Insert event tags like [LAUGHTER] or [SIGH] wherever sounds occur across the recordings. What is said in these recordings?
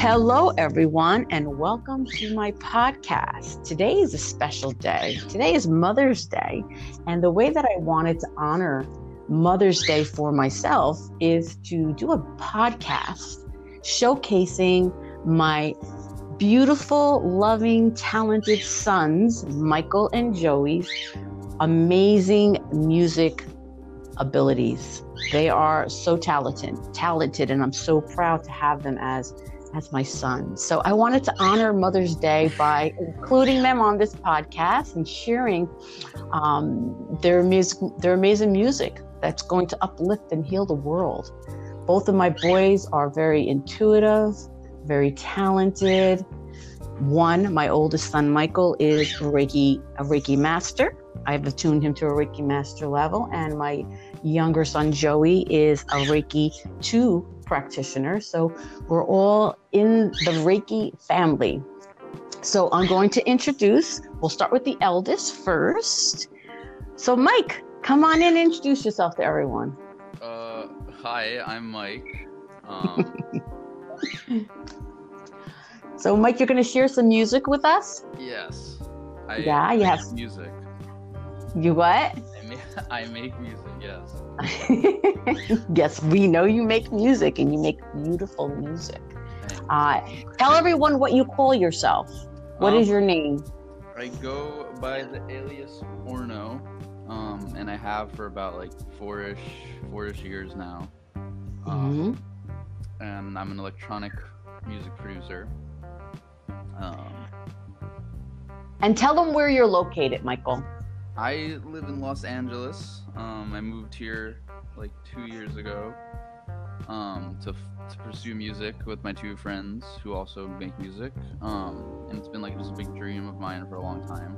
Hello, everyone, and welcome to my podcast. Today is a special day. Today is Mother's Day. And the way that I wanted to honor Mother's Day for myself is to do a podcast showcasing my beautiful, loving, talented sons, Michael and Joey's amazing music abilities. They are so talented, talented, and I'm so proud to have them as as my sons. So I wanted to honor Mother's Day by including them on this podcast and sharing um, their music, their amazing music that's going to uplift and heal the world. Both of my boys are very intuitive, very talented. One, my oldest son Michael, is Reiki a Reiki master. I've attuned him to a Reiki master level, and my younger son Joey is a Reiki 2 practitioner. So we're all in the Reiki family. So I'm going to introduce, we'll start with the eldest first. So, Mike, come on in and introduce yourself to everyone. Uh, hi, I'm Mike. Um, [LAUGHS] so, Mike, you're going to share some music with us? yes. I Yeah, have- music. You what? I make, [LAUGHS] I make music, yes. [LAUGHS] yes, we know you make music and you make beautiful music. Uh, tell everyone what you call yourself. What is Um, your name? I go by the alias Orno, um, and I have for about like four-ish, four-ish years now. Um, Mhm. and I'm an electronic music producer. Um, And tell them where you're located, Michael. I live in Los Angeles. Um, I moved here like two years ago um, to, f- to pursue music with my two friends who also make music. Um, and it's been like just a big dream of mine for a long time.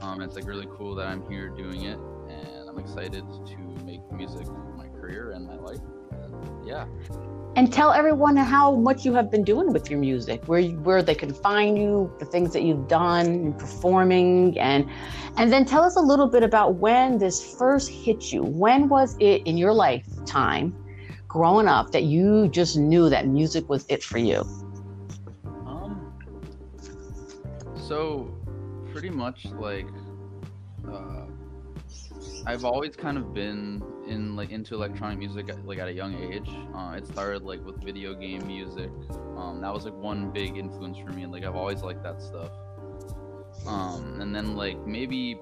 Um, it's like really cool that I'm here doing it, and I'm excited to make music my career and my life. And yeah. And tell everyone how much you have been doing with your music, where you, where they can find you, the things that you've done, performing, and and then tell us a little bit about when this first hit you. When was it in your lifetime, growing up, that you just knew that music was it for you? Um. So, pretty much like, uh, I've always kind of been in like into electronic music at, like at a young age. Uh, it started like with video game music. Um, that was like one big influence for me, and like I've always liked that stuff. Um, and then like maybe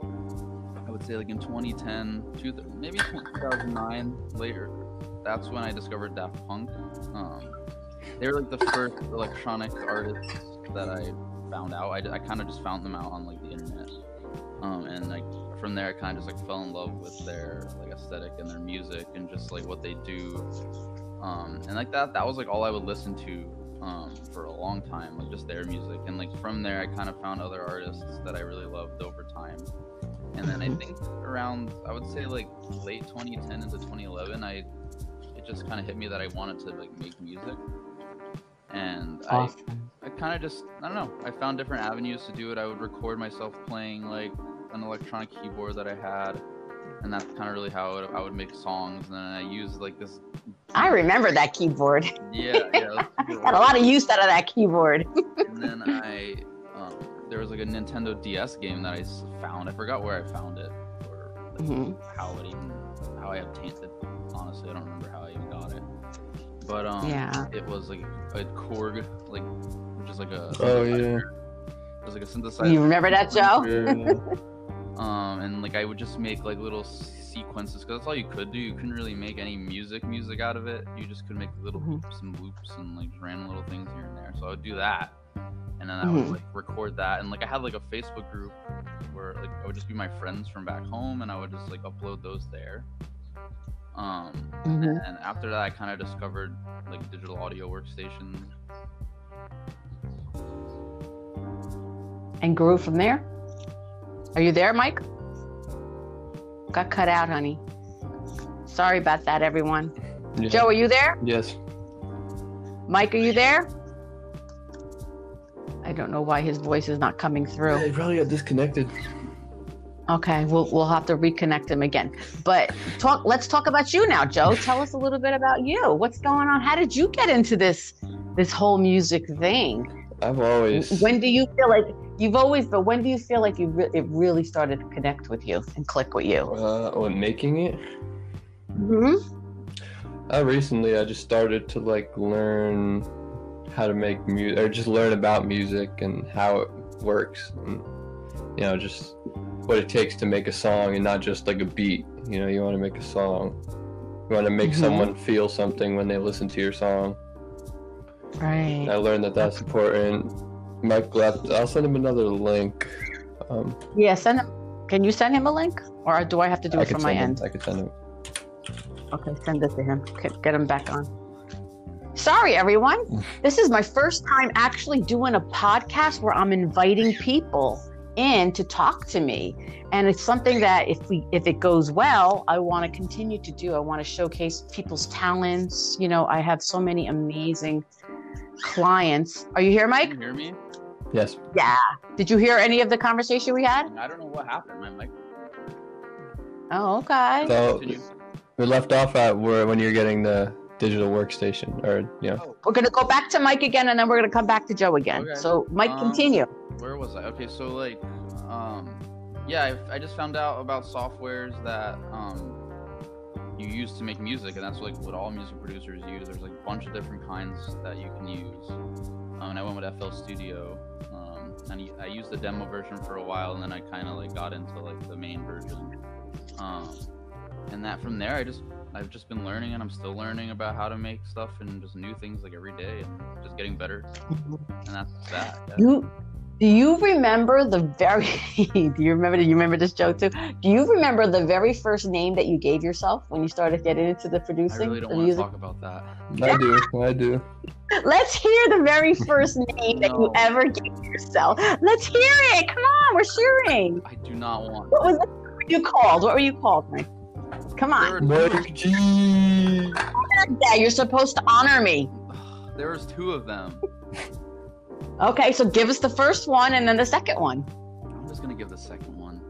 I would say like in 2010, two, maybe [LAUGHS] 2009 later, that's when I discovered Daft Punk. Um, they were like the first electronic artists that I found out. I, I kind of just found them out on like the internet, um, and like from there I kind of just like fell in love with their like aesthetic and their music and just like what they do, um, and like that that was like all I would listen to um, for a long time, like just their music, and like from there I kind of found other artists that I really loved over time. And then I Mhm. think around I would say like late 2010 into 2011, I it just kind of hit me that I wanted to like make music, and I I kind of just I don't know. I found different avenues to do it. I would record myself playing like an electronic keyboard that I had, and that's kind of really how I would, I would make songs. And then I used like this. I remember that keyboard. Yeah, yeah. it was [LAUGHS] super Got a lot of use out of that keyboard. and then I um, there was like a Nintendo DS game that I found. I forgot where I found it or like, Mhm. how it even how I obtained it. Honestly, I don't remember how I even got it. But um, Yeah. it was like a Korg, like just like a Oh, yeah. It was like a synthesizer. You remember that, Joe? [LAUGHS] Um and like i would just make like little sequences because that's all you could do. You couldn't really make any music music out of it. You just could make little loops and loops and like random little things here and there. So i would do that. And then i would like record that. And like i had like a facebook group where like i would just be my friends from back home and i would just like upload those there. Um Mhm. and after that i kind of discovered like digital audio workstations. And grew from there. Are you there, Mike? Got cut out, honey. Sorry about that, everyone. Yeah. Joe, are you there? Yes. Mike, are you there? I don't know why his voice is not coming through. They probably got disconnected. Okay, we'll we'll have to reconnect him again. But talk. Let's talk about you now, Joe. Tell us a little bit about you. What's going on? How did you get into this this whole music thing. I've always. When do you feel like you've always, but when do you feel like you re- it really started to connect with you and click with you? Uh, when making it, hmm uh, recently I just started to like learn how to make music, or just learn about music and how it works, and you know, just what it takes to make a song, and not just like a beat. You know, you want to make a song. You want to make Mhm. someone feel something when they listen to your song. Right. I learned that that's important. Mike left. I'll send him another link. Um, Yeah. Send him. Can you send him a link, or do I have to do I it from my send end? I could send him. Okay, send it to him. Get, get him back on. Sorry, everyone. [LAUGHS] This is my first time actually doing a podcast where I'm inviting people in to talk to me, and it's something that if we if it goes well, I want to continue to do. I want to showcase people's talents. You know, I have so many amazing clients. Are you here, Mike? Can Mike? you hear me? Yes. Yeah. Did you hear any of the conversation we had? I don't know what happened. My mic. Oh, okay. So we left off at where when you're getting the digital workstation, or you know, Oh, We're gonna go back to Mike again, and then we're gonna come back to Joe again. Okay. So, Mike, Um, continue. where was I? Okay, so like, um, yeah, I, I just found out about softwares that um you use to make music, and that's like what all music producers use. There's like a bunch of different kinds that you can use. Um, and I went with FL Studio, um, and I used the demo version for a while, and then I kind of like got into like the main version. Um, and that from there, I just I've just been learning, and I'm still learning about how to make stuff and just new things like every day, and just getting better. And that's that. yeah. You do you remember the very [LAUGHS] do you remember do you remember this joke too? Do you remember the very first name that you gave yourself when you started getting into the producing? I producing? really don't the want to music? talk about that. I do, I do. [LAUGHS] Let's hear the very first [LAUGHS] name that you ever gave yourself. Let's hear it. Come on, we're sharing. I do not want. What was it? What were you called? What were you called, Mike? Come on. There, Mike G. Yeah, you're supposed to honor me. [SIGHS] there was two of them. Okay, so give us the first one and then the second one. I'm just gonna give the second one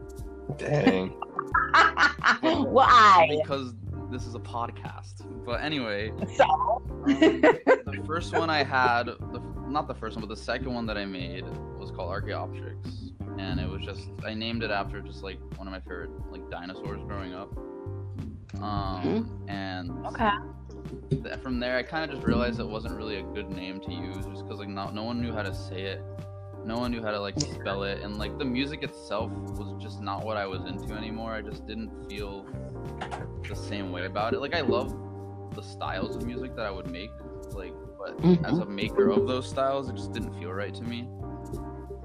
Dang. [LAUGHS] Why? because this is a podcast. But anyway, So [LAUGHS] the first one I had, the, not the first one, but the second one that I made was called Archaeopteryx, and it was just I named it after just like one of my favorite like dinosaurs growing up. Um, and Okay. From there, I kind of just realized it wasn't really a good name to use, just because like no, no one knew how to say it, no one knew how to like spell it, and like the music itself was just not what I was into anymore. I just didn't feel the same way about it. Like I love the styles of music that I would make, like, but as a maker of those styles, it just didn't feel right to me.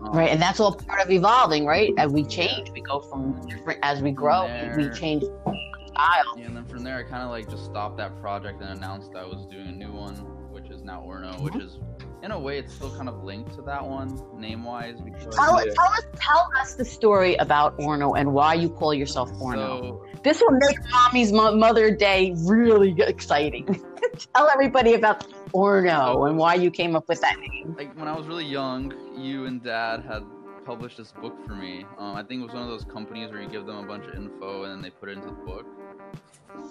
Um, Right, and that's all part of evolving, right? As we change, we go from different as we grow, we change style. Yeah, and then from there, I kind of like just stopped that project and announced I was doing a new one, which is now Orno, which mm-hmm. is in a way it's still kind of linked to that one name wise because Tell, Yeah. tell us, tell us the story about Orno and why you call yourself Orno. so this will make Mommy's Mo- Mother Day really exciting. [LAUGHS] tell everybody about Orno and why you came up with that name. like when I was really young, you and Dad had published this book for me. Um, I think it was one of those companies where you give them a bunch of info and then they put it into the book.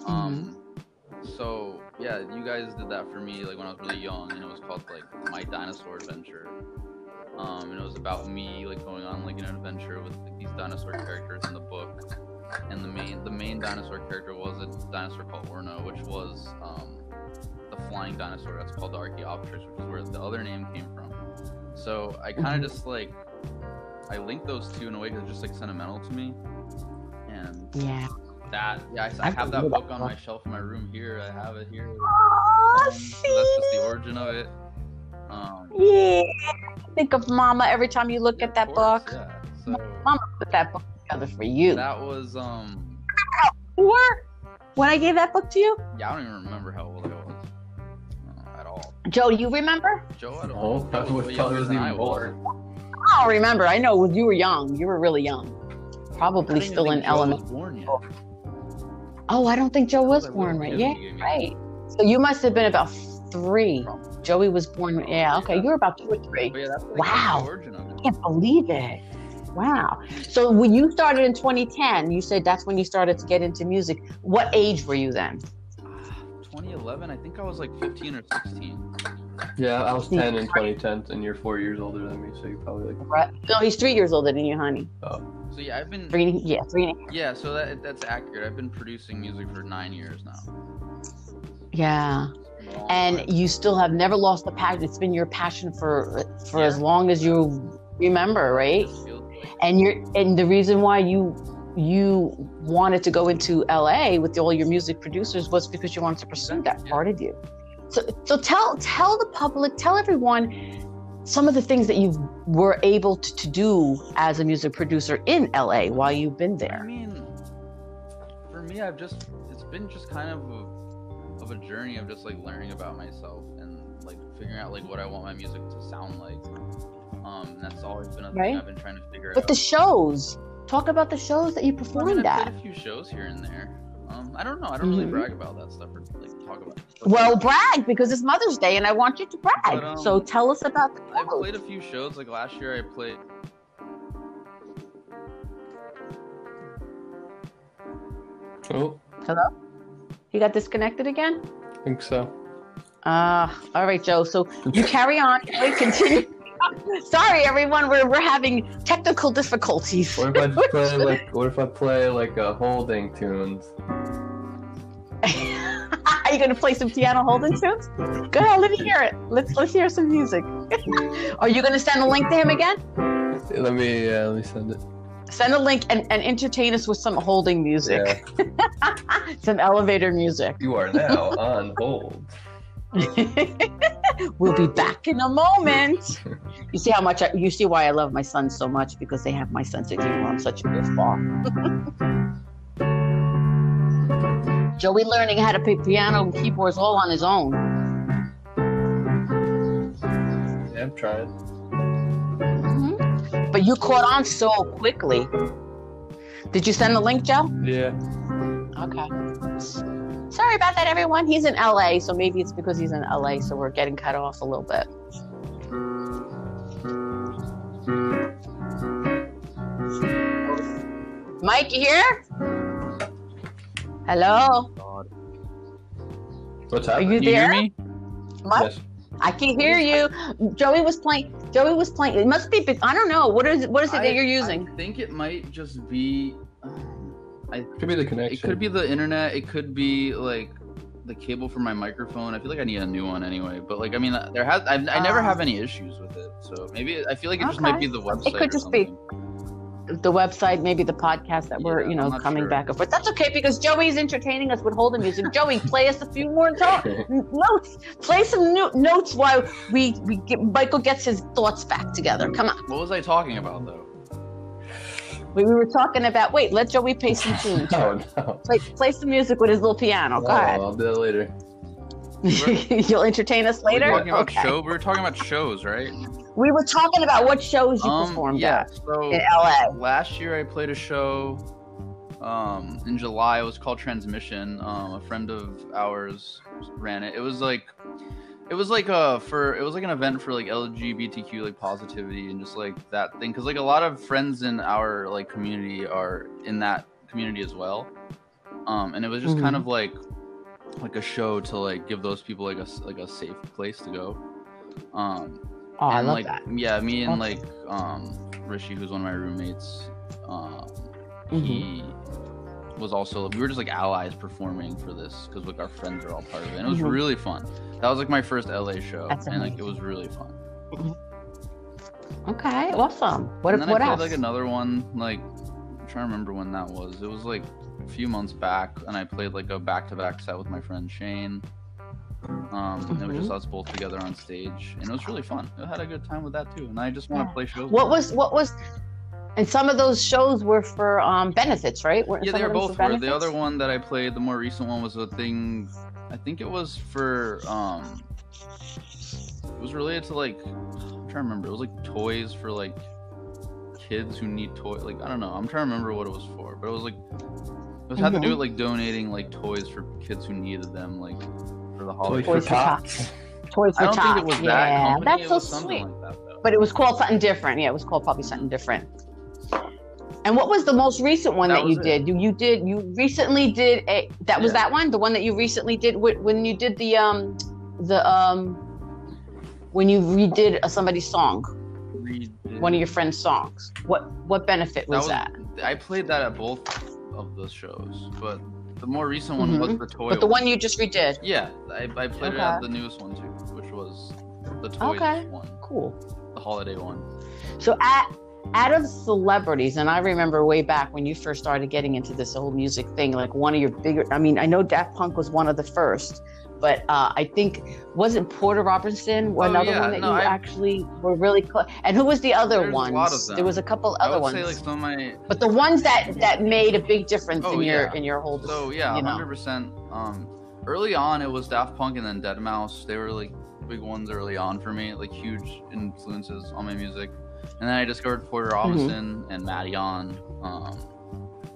Um, so yeah, you guys did that for me like when I was really young, and it was called like My Dinosaur Adventure. Um, and it was about me like going on like an adventure with like, these dinosaur characters in the book. And the main the main dinosaur character was a dinosaur called Orno, which was um, the flying dinosaur that's called the Archaeopteryx, which is where the other name came from. So I kind of just like I linked those two in a way because it's just like sentimental to me. And Yeah. that yeah, I, I I have that book that on my shelf in my room here. I have it here. Oh, Um, so that's just the origin of it. Um, Yeah. Think of Mama every time you look yeah, at that course, book. Yeah. So Mama put that book together for you. that was um Or when I gave that book to you, yeah, I don't even remember how old I was uh, at all. Joe, you remember? Joe, I don't No, know. I was way probably younger than even I was. I don't remember. I know you were young. You were really young. Probably still in think Joe element. was born yet. Oh, I don't think Joe was born right. Yeah, you right. So you must have been about three. Joey was born. Yeah, okay. You were about two or three. That's Wow. the origin of it. I can't believe it. Wow. So when you started in 2010, you said that's when you started to get into music. What age were you then? [SIGHS] Ah, 2011, I think I was like 15 or 16. Yeah, I was 10 in 2010, and you're four years older than me, so you're probably like. Right? No, he's three years older than you, honey. Oh. So yeah, I've been Three, yeah, three. yeah. So that that's accurate. I've been producing music for nine years now. Yeah, It's been a long and time. you still have never lost the passion. It's been your passion for for as long as you remember, right? It feels like- And you're and the reason why you you wanted to go into LA with all your music producers was because you wanted to pursue that Yeah. part of you. So so tell tell the public, tell everyone some of the things that you were able to, to do as a music producer in LA while you've been there. I mean, for me, I've just it's been just kind of a, of a journey of just like learning about myself and like figuring out like what I want my music to sound like. Um, and that's always been a thing Right. I've been trying to figure But out. But the shows, talk about the shows that you I mean, performed I've at. a few shows here and there. Um, I don't know. I don't really Mhm. brag about that stuff or like talk about. It. Well, brag because it's Mother's Day and I want you to brag. But, um, so tell us about the I shows. played a few shows. Like last year, I played. Oh, Hello. You got disconnected again? I think so. Ah, all right, Joe. So you carry on. We continue. [LAUGHS] Sorry, everyone. We're, we're having technical difficulties. What if I play [LAUGHS] like? What if I play like a holding tunes? [LAUGHS] Are you going to play some piano holding tunes? Go ahead. Let me hear it. Let's let's hear some music. Are you going to send a link to him again? Let me. Yeah, let me send it. Send a link and, and entertain us with some holding music, Yeah. some elevator music. You are now on hold. [LAUGHS] we'll be back in a moment. [LAUGHS] You see how much I, you see why I love my sons so much because they have my sense of humor. I'm such a goofball. [LAUGHS] Joey learning how to play piano and keyboards all on his own. Yeah, I'm trying. Mhm. But you caught on so quickly. Did you send the link, Joe? Yeah. Okay. Sorry about that, everyone. He's in LA, so maybe it's because he's in LA, so we're getting cut off a little bit. Mike, you here? Hello, What's are happening? you Can you hear there? me? Mike, Yes. I can hear you. Joey was playing. Joey was playing. It must be. I don't know. What is? What is it I- that you're using? I think it might just be. Um, Could be the connection. It could be the internet. It could be like the cable for my microphone. I feel like I need a new one anyway. But like, I mean, there has. I, I never Ah. have any issues with it. So maybe I feel like it just might be the website. It could or just be- the website, maybe the podcast that we're, Yeah, you know, coming sure. back and forth. That's okay because Joey's entertaining us with holding music. [LAUGHS] Joey, play us a few more talk, notes. Play some new notes while we, we get, Michael gets his thoughts back together. Come on. What was I talking about though? We, we were talking about. Wait, let Joey play some [LAUGHS] tunes. Oh no. Play play some music with his little piano. Go Oh, ahead. I'll do that later. [LAUGHS] You'll entertain us later. We later. were talking about okay. show. We were talking about shows, right? We were talking about what shows you Um, performed yeah. at So in LA. last year I played a show um in July. It was called Transmission. Um, a friend of ours ran it. It was like it was like a for it was like an event for like LGBTQ like positivity and just like that thing because like a lot of friends in our like community are in that community as well. Um, and it was just kind Mhm. of like like a show to like give those people like a like a safe place to go. Um, Oh, I love like that. yeah me and Awesome. like um rishi who's one of my roommates um Mhm. he was also we were just like allies performing for this because like our friends are all part of it and it was Mhm. really fun that was like my first la show That's and like it was really fun Okay, awesome. What and what i played else? like another one like i'm trying to remember when that was it was like a few months back and i played like a back-to-back set with my friend shane um and it was Mm-hmm. just us both together on stage and it was really fun i had a good time with that too and i just want Yeah. to play shows What was what was and some of those shows were for um benefits, right? Weren't Yeah, they were both for. The other one that I played, the more recent one, was a thing. I think it was for. um It was related to like. I'm trying to remember. It was like toys for like kids who need toys. Like I don't know. I'm trying to remember what it was for, but it was like. It was had to do with like donating like toys for kids who needed them, like for the holidays. Toys Toys for Tots. [LAUGHS] Toys for I don't Tots. think it was that yeah, company. that's it so was sweet. like that. But it was called something different. Yeah, it was called probably something different. And what was the most recent one That that, you it. did? You you did you recently did a that was Yeah. that one, the one that you recently did when you did the um the um when you redid a, somebody's song, Redid- one of your friend's songs? What what benefit was that? I played that at both of those shows, but the more recent one was the toy. Mm-hmm. But the one you just redid. Yeah, I, I played it at the newest one too, which was the toys Okay. one, Cool. the holiday one. So at out of celebrities, and I remember way back when you first started getting into this whole music thing, like one of your bigger. I mean, I know Daft Punk was one of the first, but uh, I think wasn't Porter Robinson Oh, another yeah, one that no, you I- actually were really close. And who was the other There's a ones? There was a couple I other would ones, say like some of my but the ones that that made a big difference Oh, in your yeah. in your whole. So yeah, you know. hundred percent. Um, early on it was Daft Punk and then deadmau5. They were like big ones early on for me, like huge influences on my music. And then I discovered Porter Mm-hmm. Robinson and Madeon. Um,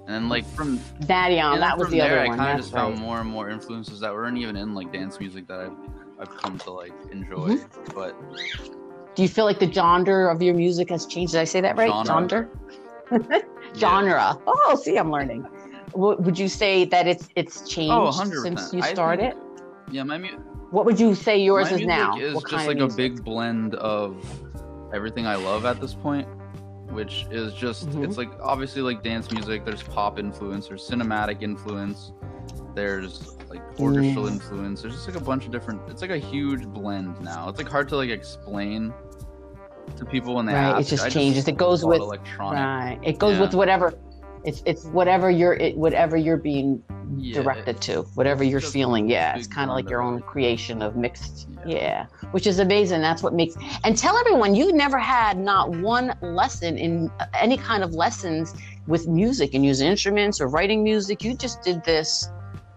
and then like from Daddy on that was the there, other I one. kind of just right. found more and more influences that weren't even in like dance music that I've I've come to like enjoy. Mm-hmm. But Do you feel like the genre of your music has changed? Did I say that right? Genre. Genre. [LAUGHS] yeah. Oh, see, I'm learning. Would you say that it's it's changed Oh, since you I think- started? Yeah, my mu- What would you say yours is music now? is what just like a big blend of everything I love at this point, which is just Mhm. it's like obviously like dance music. There's pop influence, there's cinematic influence, there's like orchestral Mm. influence. There's just like a bunch of different. It's like a huge blend now. It's like hard to like explain to people when they Right, it just I changes. It goes with- electronic. Right. It goes Yeah. with whatever. It's it's whatever you're it, whatever you're being Yeah, directed to, whatever you're feeling. Yeah, it's kind of like your own creation of mixed. Yeah. Yeah, which is amazing. That's what makes. And tell everyone you never had not one lesson in uh, any kind of lessons with music and using instruments or writing music. You just did this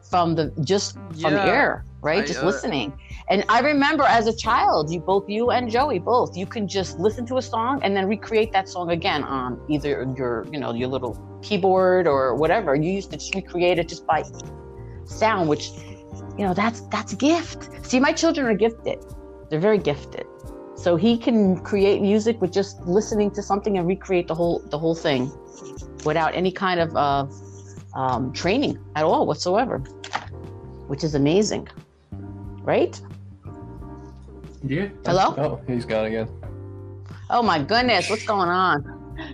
from the just from Yeah, air, right? I, just uh, listening. And I remember as a child, you both you and Joey both, you can just listen to a song and then recreate that song again on either your, you know, your little keyboard or whatever. You used to just recreate it just by sound, which, you know, that's that's a gift. See, my children are gifted. They're very gifted. So he can create music with just listening to something and recreate the whole the whole thing without any kind of uh, um, training at all whatsoever, which is amazing, right? Yeah. Hello? Oh, he's gone again. Oh my goodness, what's going on?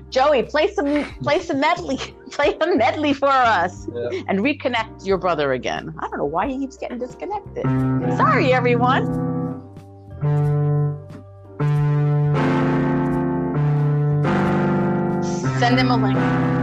Joey, play some play some medley. [LAUGHS] Play a medley for us Yeah. and reconnect your brother again. I don't know why he keeps getting disconnected. Mm. Sorry, everyone. Send him a link.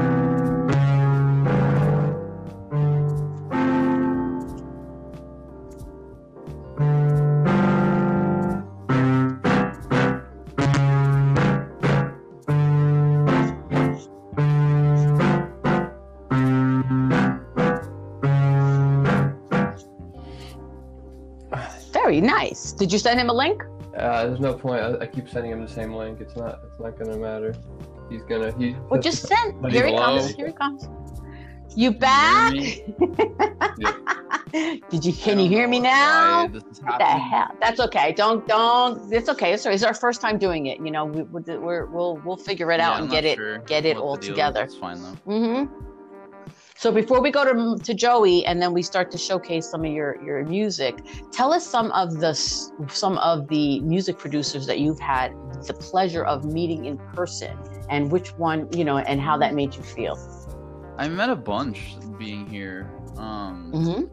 Nice. Did you send him a link? Uh, there's no point. I, I keep sending him the same link. It's not. It's not gonna matter. He's gonna. He. Well, just [LAUGHS] send. Buddy, Here he hello? comes. Here he comes. You back? [LAUGHS] Did you? Can you hear me now? What the hell? That's okay. Don't don't. It's okay. It's, it's our first time doing it. You know, we, we're, we're we'll we'll figure it out and get it get it all together. It's fine though. Mm-hmm. So before we go to to Joey and then we start to showcase some of your your music, tell us some of the some of the music producers that you've had the pleasure of meeting in person, and which one you know, and how that made you feel. I met a bunch being here. Um, Mm-hmm.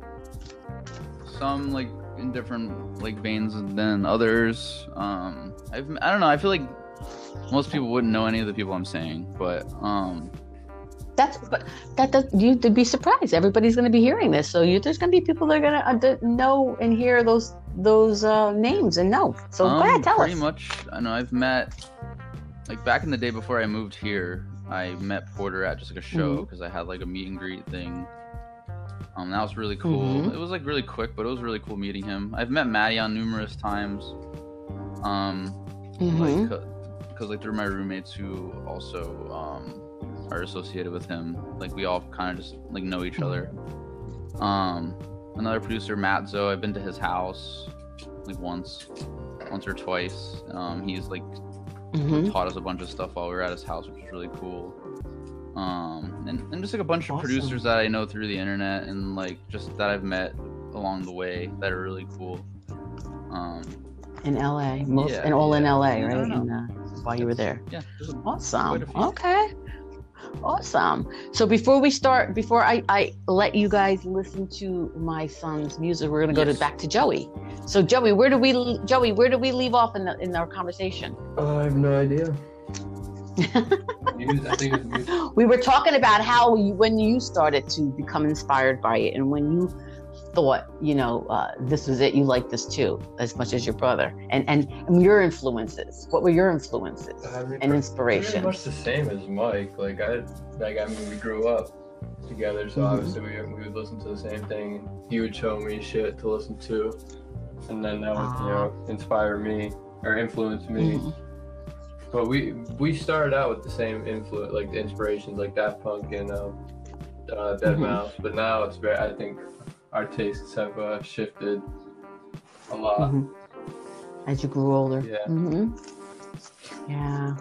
some like in different like veins than others. Um, I've I don't know. I feel like most people wouldn't know any of the people I'm saying, but um, That's but that does you would be surprised. Everybody's going to be hearing this, so you, there's going to be people that are going to uh, know and hear those those uh, names and know. So um, go ahead, tell pretty us. Pretty much. I know I've met like back in the day before I moved here. I met Porter at just like a show because I had like a meet and greet thing. Um, that was really cool. Mhm. It was like really quick, but it was really cool meeting him. I've met Madeon numerous times. Um, Mhm. like because like they're my roommates who also um are associated with him like we all kind of just like know each other um another producer matt zo i've been to his house like once once or twice um he's like Mhm. taught us a bunch of stuff while we were at his house which was really cool um and, and just like a bunch of producers that i know through the internet and like just that i've met along the way that are really cool um In LA, most Yeah, and all in. LA, right? In, uh, while you were there. Yeah. Awesome. Okay. Awesome. So before we start, before I, I let you guys listen to my son's music, we're gonna go to back to Joey. So Joey, where do we Joey, where do we leave off in the, in our conversation? Oh, I have no idea. [LAUGHS] Music, I think it's music. We were talking about how you, when you started to become inspired by it, and when you thought, you know, uh, this was it, you liked this too, as much as your brother, and and, and your influences. What were your influences I mean, and Pretty much the same as Mike. Like I, like I mean, we grew up together, so Mhm. obviously we, we would listen to the same thing. He would show me shit to listen to, and then that would you know inspire me or influence me. Mhm. But we we started out with the same influence, like the inspirations, like Daft Punk and um, uh, Dead Mhm. Mouse. But now it's very. I think our tastes have uh, shifted a lot. Mhm. As you grew older. Yeah. hmm Yeah.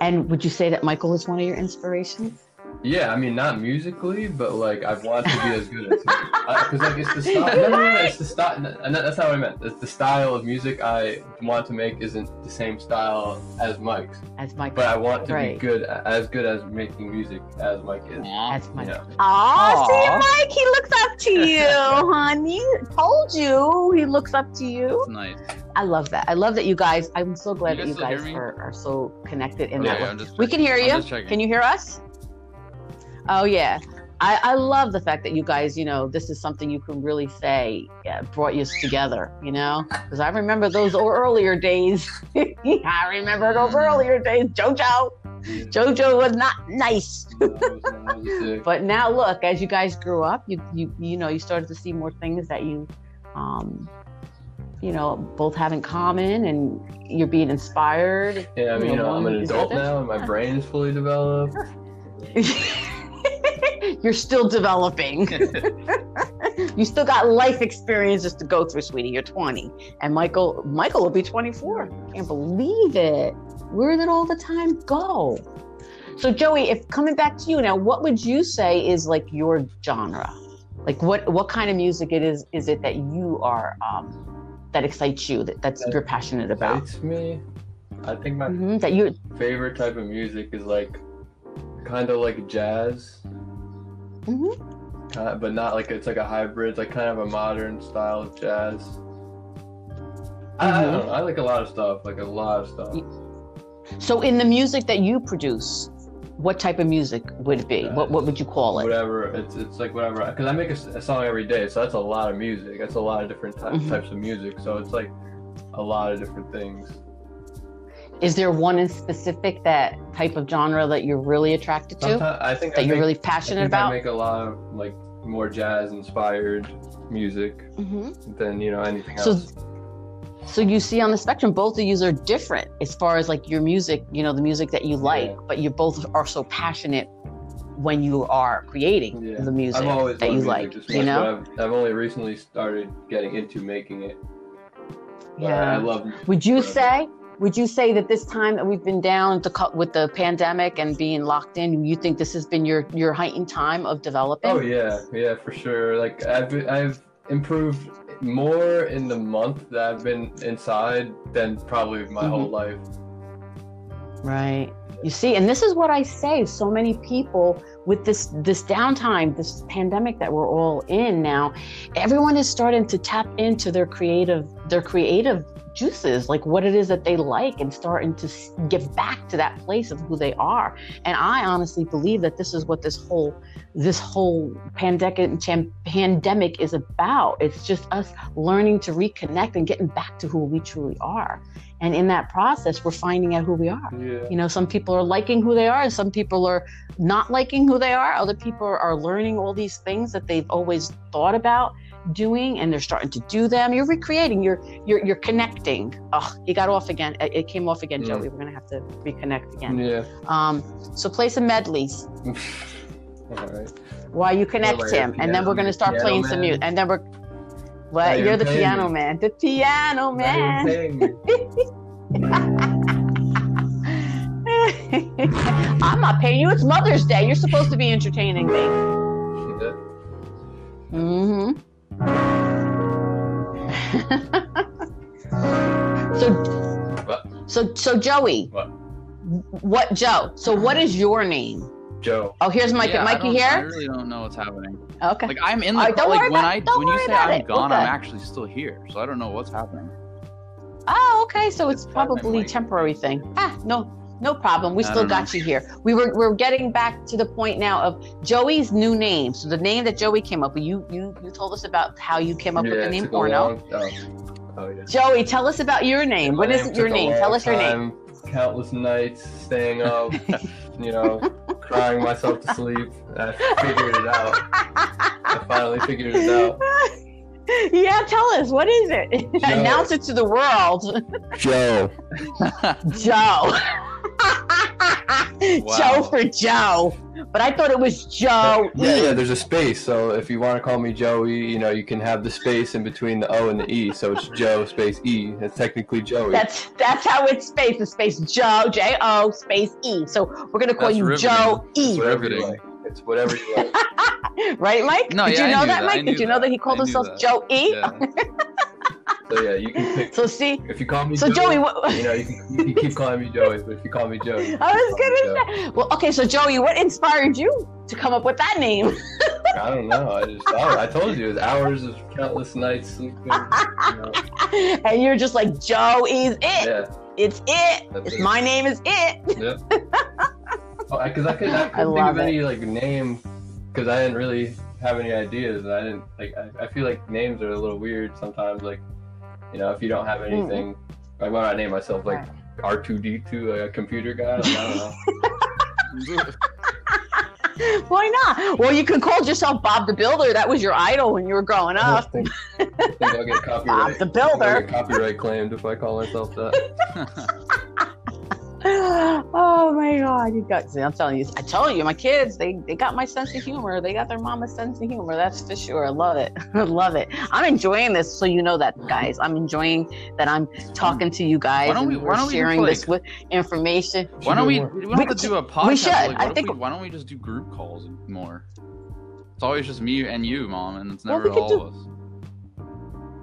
And would you say that Michael is one of your inspirations? Yeah, I mean not musically, but like I've wanted to be as good as him. [LAUGHS] Because like it's the style. No, no, no, it's the style. And that's not what I meant. It's the style of music I want to make isn't the same style as Mike's, As Michael. but I want to Right. be good, as good as making music as Mike is. Aw. As Michael. Yeah. Aw, see, Mike, he looks up to you, [LAUGHS] honey. Told you he looks up to you. It's nice. I love that. I love that you guys, I'm so glad You that you guys still hear guys me? are, are so connected in Yeah, that yeah, way. We can hear I'm you. Can you hear us? Oh yeah. I, I love the fact that you guys, you know, this is something you can really say yeah, brought you together, you know? Because I remember those earlier days. [LAUGHS] I remember those earlier days. JoJo. JoJo was not nice. That was- that was sick. But now look, as you guys grew up, you you you know, you started to see more things that you um you know, both have in common and you're being inspired. Yeah, I mean, you you know, know, I'm an adult other. now, and my brain is fully developed. [LAUGHS] [LAUGHS] you're still developing. [LAUGHS] you still got life experiences to go through, sweetie. You're 20, and Michael Michael will be 24. Can't believe it. Where did all the time go? So, Joey, if coming back to you now, what would you say is like your genre? Like, what what kind of music it is? Is it that you are um, that excites you? That that's That you're passionate about? Excites me. I think my Mhm, that you. favorite type of music is like kind of like jazz, mhm. uh, but not like it's like a hybrid, like kind of a modern style of jazz. I, I Mhm. don't know. I like a lot of stuff, like a lot of stuff. So, in the music that you produce, what type of music would it be? What what would you call it? Whatever. It's it's like whatever. Because I make a song every day, so that's a lot of music. That's a lot of different ty- Mhm. types of music. So it's like a lot of different things. Is there one in specific that type of genre that you're really attracted to? Sometimes I think I That you're make- really I passionate think about? I make a lot of like more jazz inspired music hmm than you know anything So- else. So you see on the spectrum, both of you are different as far as like your music, you know, the music that you like, Yeah. but you both are so passionate when you are creating Yeah. the music that you music like, you know? I've, I've only recently started getting into making it. Yeah, I, I love. Would you forever. say? Would you say that this time that we've been down to cut with the pandemic and being locked in, you think this has been your your heightened time of developing? Oh yeah, yeah, for sure. Like I've been- I've improved more in the month that I've been inside than probably my mm-hmm. whole life. Right. You see, and this is what I say. So many people with this this downtime, this pandemic that we're all in now, everyone is starting to tap into their creative their creative juices, like what it is that they like, and starting to give back to that place of who they are. And I honestly believe that this is what this whole this whole pandemic pandemic is about. It's just us learning to reconnect and getting back to who we truly are. And in that process, we're finding out who we are. Yeah. You know, some people are liking who they are, and some people are not liking who they are. Other people are learning all these things that they've always thought about doing, and they're starting to do them. You're recreating. You're you're you're connecting. Oh, you got off again. It came off again, Mm. Joey. We're gonna have to reconnect again. Yeah. Um, so play some medleys [LAUGHS] All right. while you connect like him, and then we're gonna start piano playing some man? music, and then we're. What? you're You're the piano me. man. The piano man. [LAUGHS] I'm not paying you. It's Mother's Day. You're supposed to be entertaining me. Yeah. Mm-hmm. [LAUGHS] So, What? so, so Joey. What? What, Joe? So, what is your name? Joe. Oh, here's Mikey. Yeah, I Mikey don't- I really don't know what's happening. Okay. Like I'm in the Alright, don't like worry when about- I don't when you say I'm it. gone, Okay. I'm actually still here. So I don't know what's happening. Oh, okay. So it's It's part of my probably temporary thing. Ah, no, no problem. We still got you here. We were we're getting back to the point now of Joey's new name. So the name that Joey came up with. You you you told us about how you came up with the name Porno. Oh. yeah. Joey, tell us about your name. What My is your name? Tell us your name. Countless nights staying up, [LAUGHS] you know, crying myself to sleep. I figured it out. I finally figured it out. yeah, tell us. What is it? Joe. Announce it to the world. Joe. [LAUGHS] Joe. [LAUGHS] Joe for Joe. But I thought it was Joe. Yeah, yeah, there's a space. So if you want to call me Joey, you know, you can have the space in between the O and the E. So it's Joe space E. It's technically Joey. That's that's how it's spaced. The space Joe J O space E. So we're gonna call That's you riveting. Joe E, It's whatever you riveting. like. It's whatever you like. [LAUGHS] right, Mike? No, Did yeah, you I know knew that, that. Mike? Did you know that he called himself that. Joe E? Yeah. [LAUGHS] So yeah, you can pick. So see, If you call me so Joey, what, you know, you can, you can keep calling me Joey, but if you call me Joey, [LAUGHS] I was gonna say. Well, okay, so Joey, what inspired you to come up with that name? [LAUGHS] I don't know. I just I, I told you it was hours of countless nights sleeping. You know, [LAUGHS] and you're just like Joe is it. yeah, It's it. It's it. my name is it. yeah. Oh, because I, couldn't- I couldn't I think of any like name because I didn't really have any ideas, and I didn't like. I, I feel like names are a little weird sometimes. Like, you know, if you don't have Mm. anything, like why not name myself like R two D two, like a computer guy? Like, I don't know. [LAUGHS] [LAUGHS] Why not? Well, you could call yourself Bob the Builder. That was your idol when you were growing up. don't think, I think I'll get [LAUGHS] Bob copyright. the I think I'll Builder. get copyright claimed if I call myself that. [GASPS] oh my god, you got see, I'm telling you, I told you, my kids, they they got my sense of humor. They got their mama's sense of humor. That's for sure. I love it. [LAUGHS] I love it. I'm enjoying this, so you know that, guys. I'm enjoying that I'm talking to you guys Why don't and we- why don't we sharing this like- with information. Why don't we? We do don't have to do a podcast. we should. Like, I think- we, why don't we just do group calls more? It's always just me and you, mom, and it's Well, never we could all do- of us.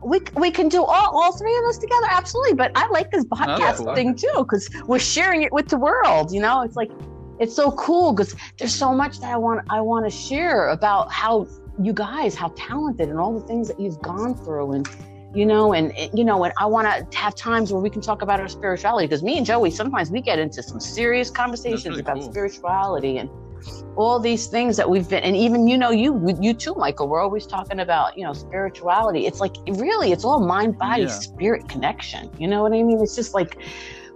We, we can do all, all three of us together, absolutely. But I like this podcast cool. thing too because we're sharing it with the world. You know, it's like it's so cool because there's so much that I want I want to share about how you guys how talented and all the things that you've gone through and you know and, and, you know and I want to have times where we can talk about our spirituality because me and Joey sometimes we get into some serious conversations really about cool. spirituality and all these things that we've been and even you know you you too michael we're always talking about you know spirituality. It's like really it's all mind body Yeah. spirit connection. You know what i mean? It's just like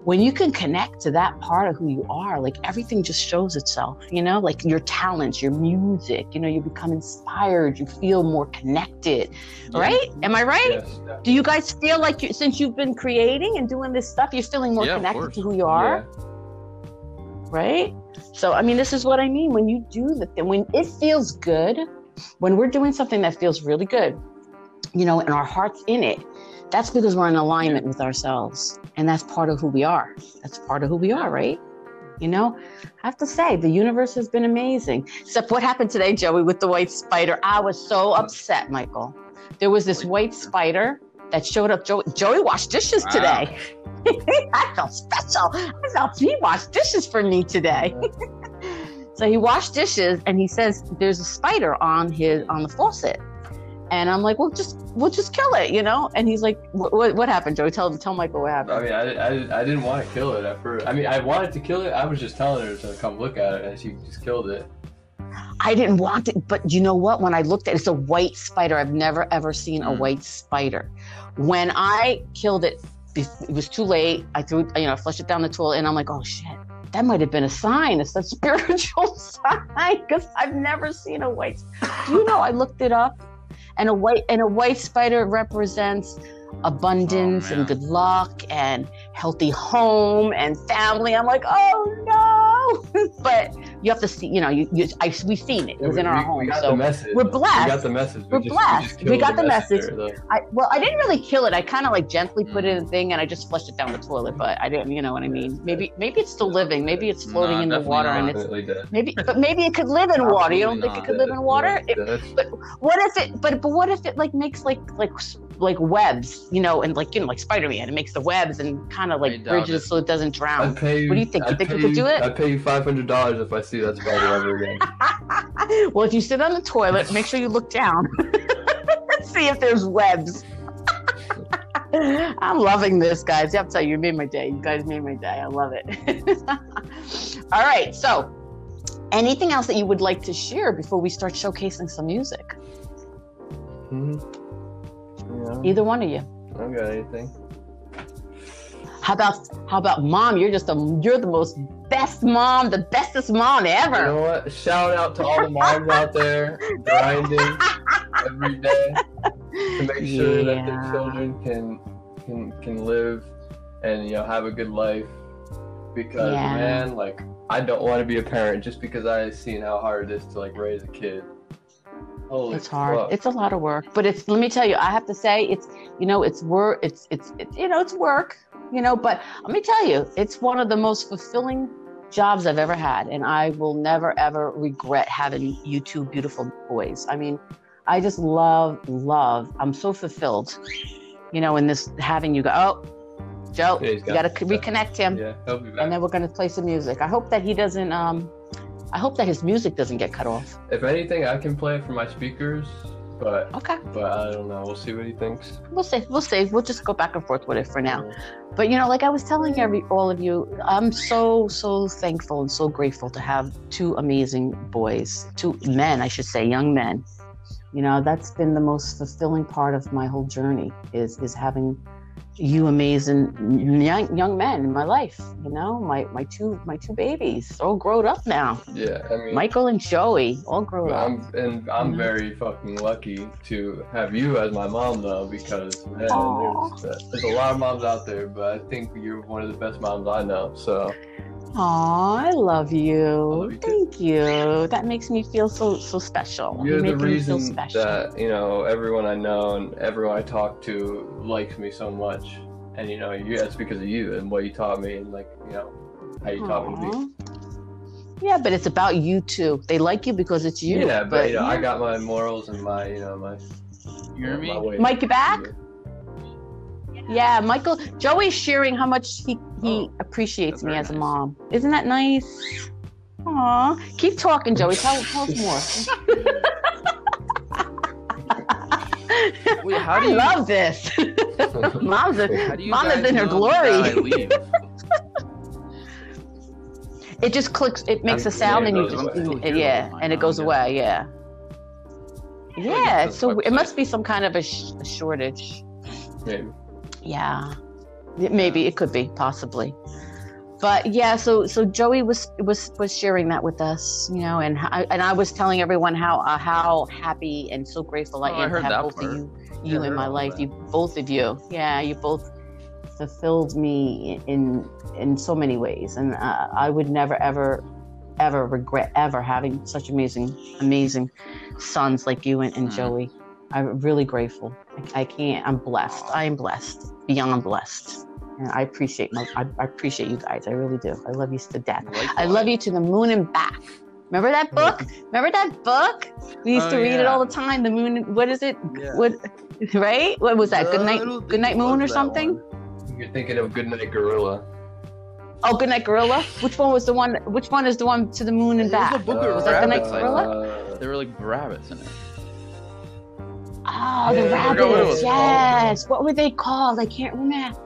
when you can connect to that part of who you are like everything just shows itself you know? Like your talents your music you know you become inspired you feel more connected Yeah. right? Am i right? Yes. do you guys feel like you, since you've been creating and doing this stuff you're feeling more Yeah, connected to who you are? Right? So I mean, this is what I mean when you do the thing when it feels good, when we're doing something that feels really good, you know, and our heart's in it. That's because we're in alignment with ourselves, and that's part of who we are. That's part of who we are, right? You know, I have to say the universe has been amazing. Except what happened today, Joey, with the white spider. I was so upset, Michael. There was this white spider that showed up. Joey, Joey washed dishes Wow. today. [LAUGHS] I felt special. I felt he washed dishes for me today. [LAUGHS] so he washed dishes and he says there's a spider on his on the faucet. And I'm like, well, just we'll just kill it, you know. And he's like, what, what, happened, Joey? Tell tell Michael what happened. I mean, I, I, I didn't want to kill it at first. I mean, I wanted to kill it. I was just telling her to come look at it, and she just killed it. I didn't want it, but you know what? When I looked at it, it's a white spider. I've never ever seen a Mm. white spider. When I killed it, it was too late. I threw, you know, I flushed it down the toilet, and I'm like, oh shit, that might have been a sign. It's a [LAUGHS] spiritual sign because I've never seen a white. Do you know? I looked it up, and a white and a white spider represents abundance Oh, and good luck and healthy home and family. I'm like, oh no, [LAUGHS] but you have to see. You know, you, you I, we've seen it. It was we, in our we- home. We got so the message. we're blessed. We got the message. We We're just, blessed. We, got killed the message. I well, I didn't really kill it. I kind of like gently put it in mm. the thing and I just flushed it down the toilet. But I didn't. You know what I mean? Maybe maybe it's still living. Maybe it's floating in the water not. and it's dead. maybe. But maybe it could live in water. You don't think it could live in water? It, That's- what if it? But but what if it like makes like like like webs? You know, and like you know like Spider Man, it makes the webs and kind of like bridges it. so it doesn't drown. Pay What do you think? You I'd think we pay could do it? I'd pay you five hundred dollars if I see that spider ever again. [LAUGHS] well, if you sit on the toilet, make sure you look down. [LAUGHS] See if there's webs. [LAUGHS] I'm loving this, guys. I have to tell you, you made my day. You guys made my day. I love it. All right. So, anything else that you would like to share before we start showcasing some music? hmm Yeah, Either one of you. I don't got anything. How about how about mom? You're just a you're the most best mom, the bestest mom ever. You know what? Shout out to all the moms out there grinding every day to make sure that their children can can can live and you know have a good life. Because Yeah. man, like I don't want to be a parent just because I've seen how hard it is to like raise a kid. Holy It's hard. fuck. It's a lot of work, but it's. Let me tell you, I have to say, it's. You know, it's work. It's. It's. It, you know, it's work. You know, but let me tell you, it's one of the most fulfilling jobs I've ever had, and I will never ever regret having you two beautiful boys. I mean, I just love, love. I'm so fulfilled. You know, in this having you go. Oh, Joe, you got to reconnect him, yeah, he'll be back. and then we're gonna play some music. I hope that he doesn't. Um, I hope that his music doesn't get cut off. if anything, I can play it for my speakers, but Okay. but I don't know. We'll see what he thinks. We'll see. We'll see. We'll just go back and forth with it for now. But you know, like I was telling every all of you, I'm so so thankful and so grateful to have two amazing boys, two men, I should say, young men. You know, that's been the most fulfilling part of my whole journey is is having you amazing young young men in my life. You know, my my two my two babies, all grown up now. Yeah, I mean, Michael and Joey, all grown up. I'm and I'm very fucking lucky to have you as my mom though, because man, there's, uh, there's a lot of moms out there, but I think you're one of the best moms I know. So Aw, I love you. love you too. Thank you. That makes me feel so so special. you're you the make me feel reason special. that you know everyone I know and everyone I talk to likes me so much, and you know you, that's because of you and what you taught me and like you know how you taught me to be. Yeah, but it's about you too. They like you because it's you. Yeah, but, you know, I got my morals and my, you know, my. You hear me? my way. Mike, you back? Yeah, Michael. Joey's sharing how much he he Oh, appreciates me as a mom. Isn't that nice? Aw, keep talking, Joey. Tell, tell us more. Wait, how do I you? love this. [LAUGHS] Mom's a, do mom is guys in her glory. I? It just clicks. It makes a sound, it and you just away. Still and- hear the yeah, and it goes away. Yeah. Yeah, it it's so it must be some kind of a, sh- a shortage. Maybe. Yeah, It- maybe it could be possibly. But yeah, so so Joey was was was sharing that with us, you know, and I, and I was telling everyone how uh, how happy and so grateful I Oh, I am to have both part. of you you I in my life. that. You both of you, yeah, you both fulfilled me in in so many ways, and uh, I would never ever ever regret ever having such amazing amazing sons like you and, and Mm. Joey. I'm really grateful. I, I can't. I'm blessed. I am blessed beyond blessed, and I appreciate my. I, I appreciate you guys. I really do. I love you to death. I love you to the moon and back. Remember that book? Remember that book? We used Oh, to read it all the time. The moon. What is it? Yeah. What? Right? What was that? Good night. Good night moon or something? one. You're thinking of Good Night Gorilla. Oh, good night gorilla. Which one was the one? Which one is the one to the moon and It was back? a book with Was that Good Night rabbits, I Gorilla? There were like rabbits in it. Oh, the Yeah, I forgot what it rabbits. was Yes. What were they called? I can't remember.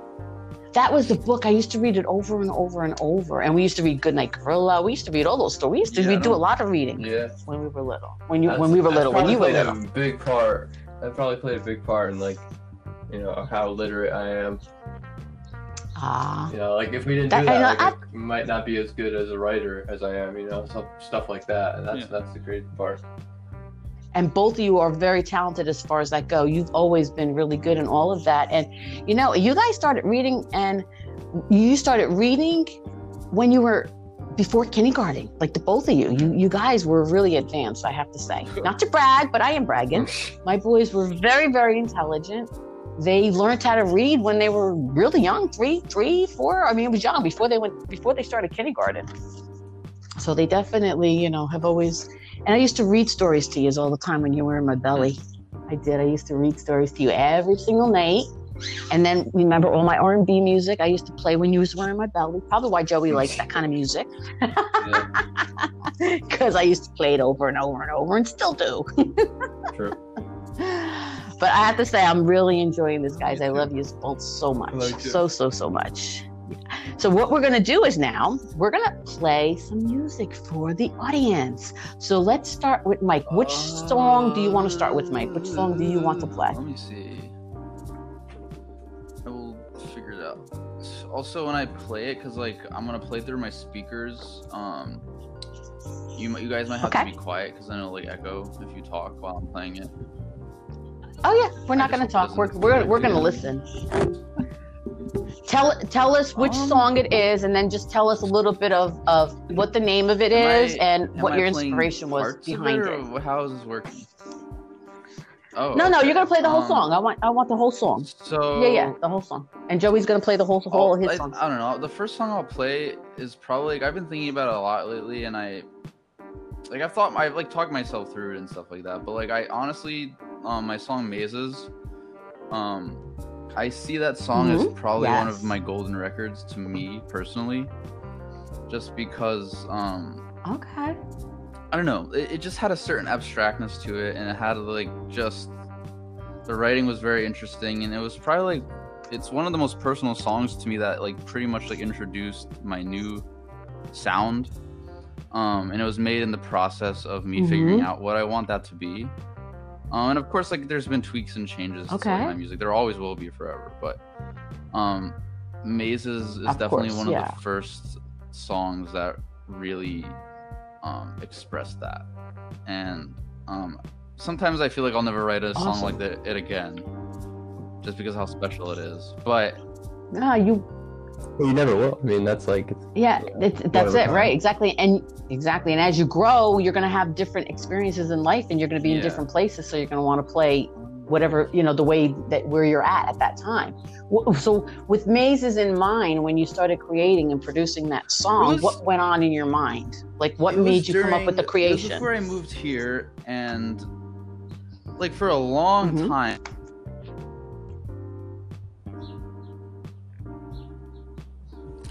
That was the book. I used to read it over and over and over. And we used to read Goodnight Gorilla. We used to read all those stories. We used to Yeah, do a lot of reading Yeah. when we were little. When you That's- when we were little. When you were played little. a big part. That probably played a big part in like, you know, how literate I am. Ah. You know, like if we didn't That- do that, I know, like, I might not be as good as a writer as I am. You know, stuff stuff like that. And that's Yeah. that's the great part. And both of you are very talented as far as that go you've always been really good in all of that and you know you guys started reading and you started reading when you were before kindergarten. Like the both of you, you you guys were really advanced. I have to say, not to brag, but I am bragging. My boys were very very intelligent. They learned how to read when they were really young, three, three, four. I mean, it was young before they went before they started kindergarten. So they definitely, you know, have always. And I used to read stories to you all the time when you were in my belly. I did. I used to read stories to you every single night. And then remember all my R&B music I used to play when you was wearing my belly. Probably why Joey likes that kind of music. Because [LAUGHS] I used to play it over and over and over and still do. [LAUGHS] True. But I have to say, I'm really enjoying this, guys. I love you both so much. So, so, so much. So, what we're going to do is now we're going to play some music for the audience. So, let's start with Mike. Which song do you want to start with, Mike? Which song do you want to play? Let me see. I will figure it out. Also, when I play it, because like I'm gonna play through my speakers. Um, you you guys might have Okay. to be quiet because I know like echo if you talk while I'm playing it. Oh, yeah. We're not going to talk. We're, we're, we're going to listen. Tell, tell us which Um, song it is, and then just tell us a little bit of, of what the name of it is I- and what I your inspiration was behind or it. How is this working? Oh No, no, you're gonna play the whole Um, song. I want, I want the whole song. So Yeah, yeah, the whole song. And Joey's gonna play the whole, whole I'll- his I, song. I don't know. The first song I'll play is probably like I've been thinking about it a lot lately, and I like I've thought I've like talked myself through it and stuff like that. But like I honestly, um, my song Mazes, um, I see that song as Mhm. probably one of my golden records to me personally, just because um Okay. I don't know. It, it just had a certain abstractness to it, and it had like just the writing was very interesting, and it was probably like it's one of the most personal songs to me that like pretty much like introduced my new sound. Um, and it was made in the process of me figuring Mhm. out what I want that to be. Um, and of course, like there's been tweaks and changes to Okay. my music. There always will be forever, but um, Mazes is definitely course, one of the first songs that really um, express that. And um, sometimes I feel like I'll never write a song like that it again, just because how special it is. But No, you. You never will. I mean, that's like Yeah, it's, that's it, kind. right? Exactly, and exactly. And as you grow, you're gonna have different experiences in life, and you're gonna be in different places. So you're gonna want to play whatever you know the way that where you're at at that time. So with mazes in mind, when you started creating and producing that song, was- what went on in your mind? Like what made you come up with the during- it was creation? before I moved here, and like for a long Mhm. time,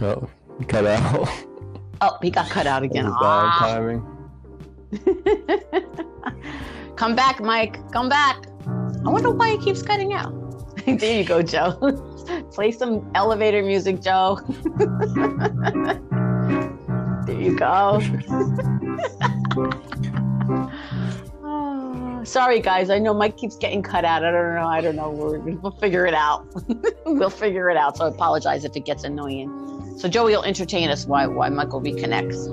oh, cut out. [LAUGHS] Oh, he got cut out again. Bad Ah. timing. [LAUGHS] Come back, Mike. Come back. I wonder why he keeps cutting out. [LAUGHS] there you go, Joe. Play some elevator music, Joe. there you go. Sorry, guys. I know Mike keeps getting cut out. I don't know. I don't know. We're, we'll figure it out. [LAUGHS] we'll figure it out. So I apologize if it gets annoying. So Joey will entertain us why while Michael reconnects.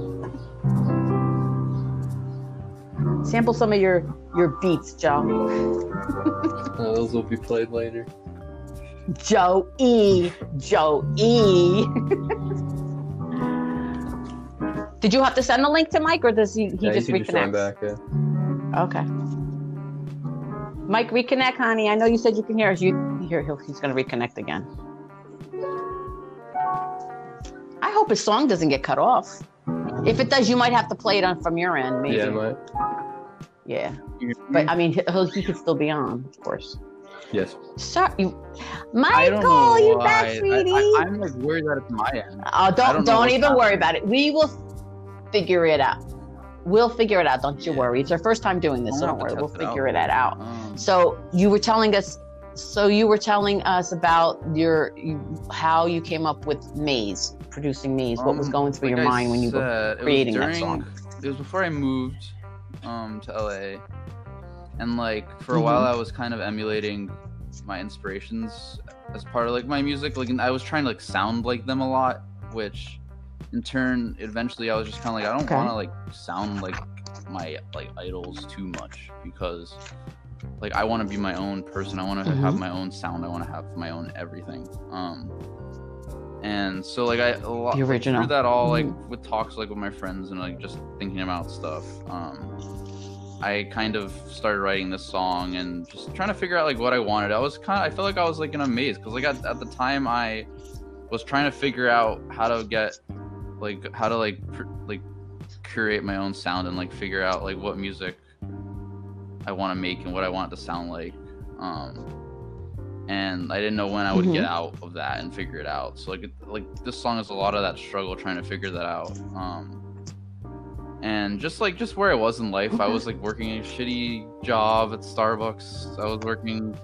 Sample some of your your beats, Joe. [LAUGHS] Uh, those will be played later. Joe E. Joe E. Did you have to send the link to Mike, or does he, he yeah, just you can just join reconnect? back. Yeah. Okay. Mike, reconnect, honey. I know you said you can hear us. You? He'll, he's going to reconnect again. I hope his song doesn't get cut off. If it does, you might have to play it on from your end, maybe. Yeah, might. Yeah. But I mean, he, he'll- he could still be on, of course. Yes. Sorry, you, I don't know Michael, you back, sweetie? I, am like worried that it's my end. Oh, don't don't don't, know what's even worry about it. We will figure it out. We'll figure it out. Don't you Yeah. worry. It's our first time doing this, so don't worry. We'll test it out. figure it out. Um, So you were telling us. So you were telling us about your how you came up with Maze, producing Maze. what was Um, going through like your I mind when you were said, creating that song? It was before I moved um, to LA, and like for a Mhm. while I was kind of emulating my inspirations as part of like my music. Like I was trying to like sound like them a lot, which in turn eventually I was just kind of like I don't Okay. want to like sound like my like idols too much because like I want to be my own person. I want to have Mhm. my own sound. I want to have my own everything. Um and so like I a lot, The original. through that all like Mhm. with talks like with my friends and like just thinking about stuff. Um, I kind of started writing this song and just trying to figure out like what I wanted. I was kind of I felt like I was like in a maze because like at, at the time I was trying to figure out how to get like how to like pr- like curate my own sound and like figure out like what music I want to make and what I want it to sound like. Um, and I didn't know when I would get out of that and figure it out. So like it, like this song is a lot of that struggle trying to figure that out. Um, and just like just where I was in life, I was like working a shitty job at Starbucks. I was working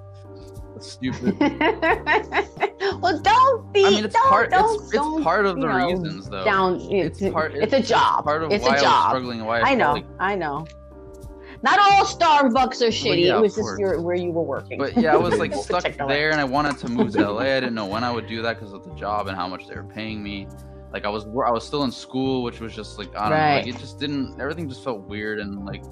stupid. [LAUGHS] well, don't be. I mean, it's don't, part. Don't, it's, it's part of the know, reasons though. Down. it's part. It's a job. part of it's why a I was job. struggling. and Why I, I know. like- I know. Not all Starbucks are shitty. yeah, it was just your, where you were working. But yeah, I was like [LAUGHS] stuck there, and I wanted to move to LA. I didn't know when I would do that because of the job and how much they were paying me. Like I was, I was still in school, which was just like I don't know, like it just didn't. Everything just felt weird and like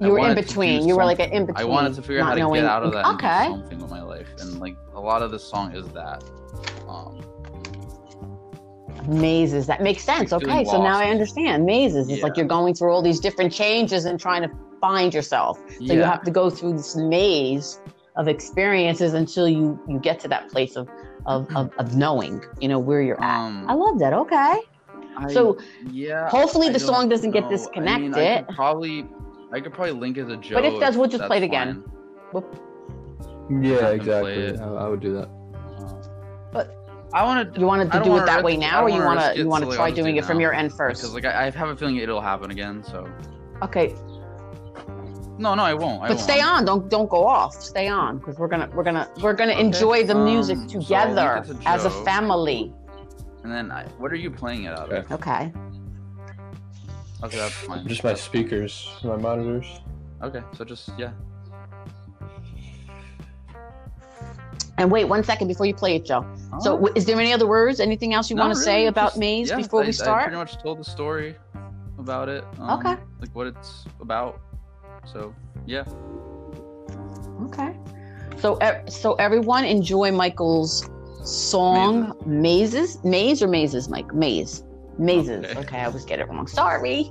I You were in wanted to do between. You were like an in between. I wanted to figure out how to knowing- get out of that Okay. something with my life, and like a lot of the song is that. Um, mazes. That makes sense. Like Okay, so now. I understand. Mazes. It's like you're going through all these different changes and trying to find yourself. So you have to go through this maze of experiences until you you get to that place of of of, of knowing, you know, where you're at. Um, I love that. Okay. I- So yeah. hopefully the song doesn't get know. I mean, I disconnected. probably, I could probably link it to Joe. But if it does, we'll just play it again. fine. Yeah, exactly. it. I, I would do that. But I want to. you wanted to don't it that way now, or you wanna want risk to you want to try I'll do doing it from your end first? Because like I, I have a feeling it'll happen again. So Okay, no, no, I won't. I but won't. stay on. Don't don't go off. Stay on because we're gonna we're gonna we're gonna Okay, enjoy the music um, so together it to as a family. And then I, what are you playing it out of? Okay. Okay, that's fine. Just my speakers, my monitors. Okay, so just yeah. And wait one second before you play it, Joe. So, Oh. w- is there any other words? Anything else you Not want to say about just- Maze yeah, before I- we I start? pretty much told the story about it. um, Okay. Like what it's about. So yeah. Okay. So, so everyone enjoy Michael's song Mazes, Maze or Mazes, Mike? Maze, Mazes. Okay. Okay, I always get it wrong. Sorry.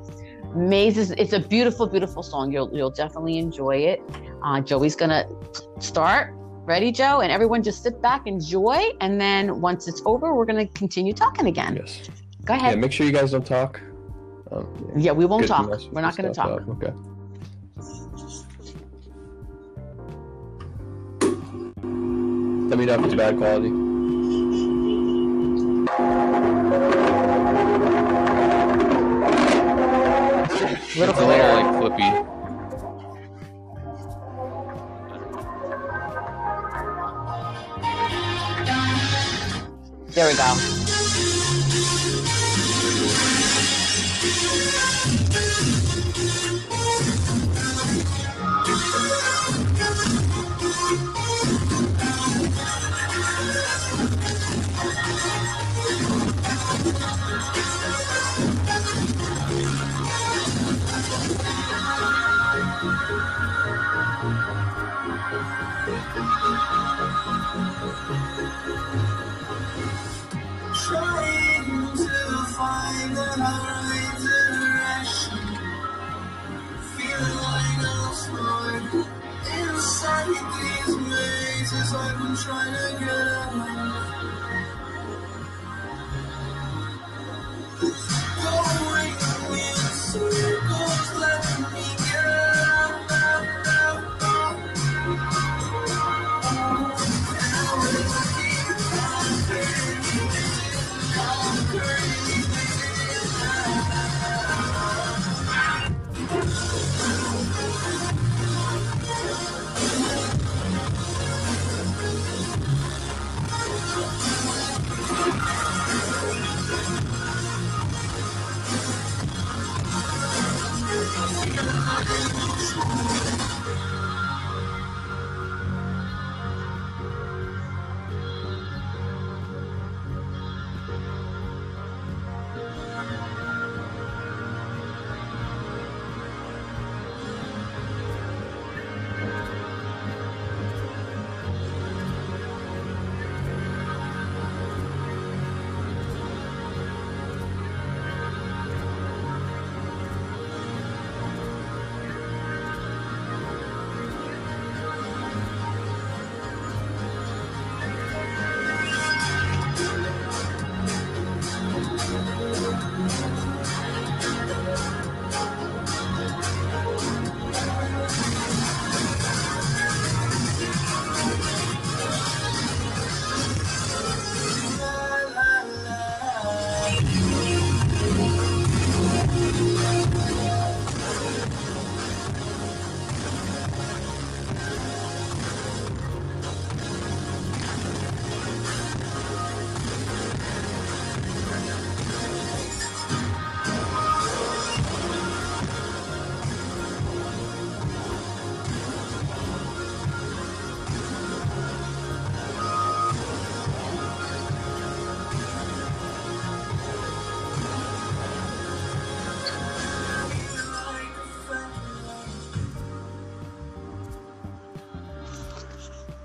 Mazes. It's a beautiful, beautiful song. You'll you'll definitely enjoy it. Uh, Joey's gonna start. Ready, Joe? And everyone just sit back, enjoy, and then once it's over, we're gonna continue talking again. Yes. Go ahead. Yeah, make sure you guys don't talk. Um, yeah, Yeah, we won't the talk. We're not gonna talk. out. Okay. Let me know if it's bad quality. Little little like flippy. There we go.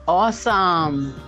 Awesome.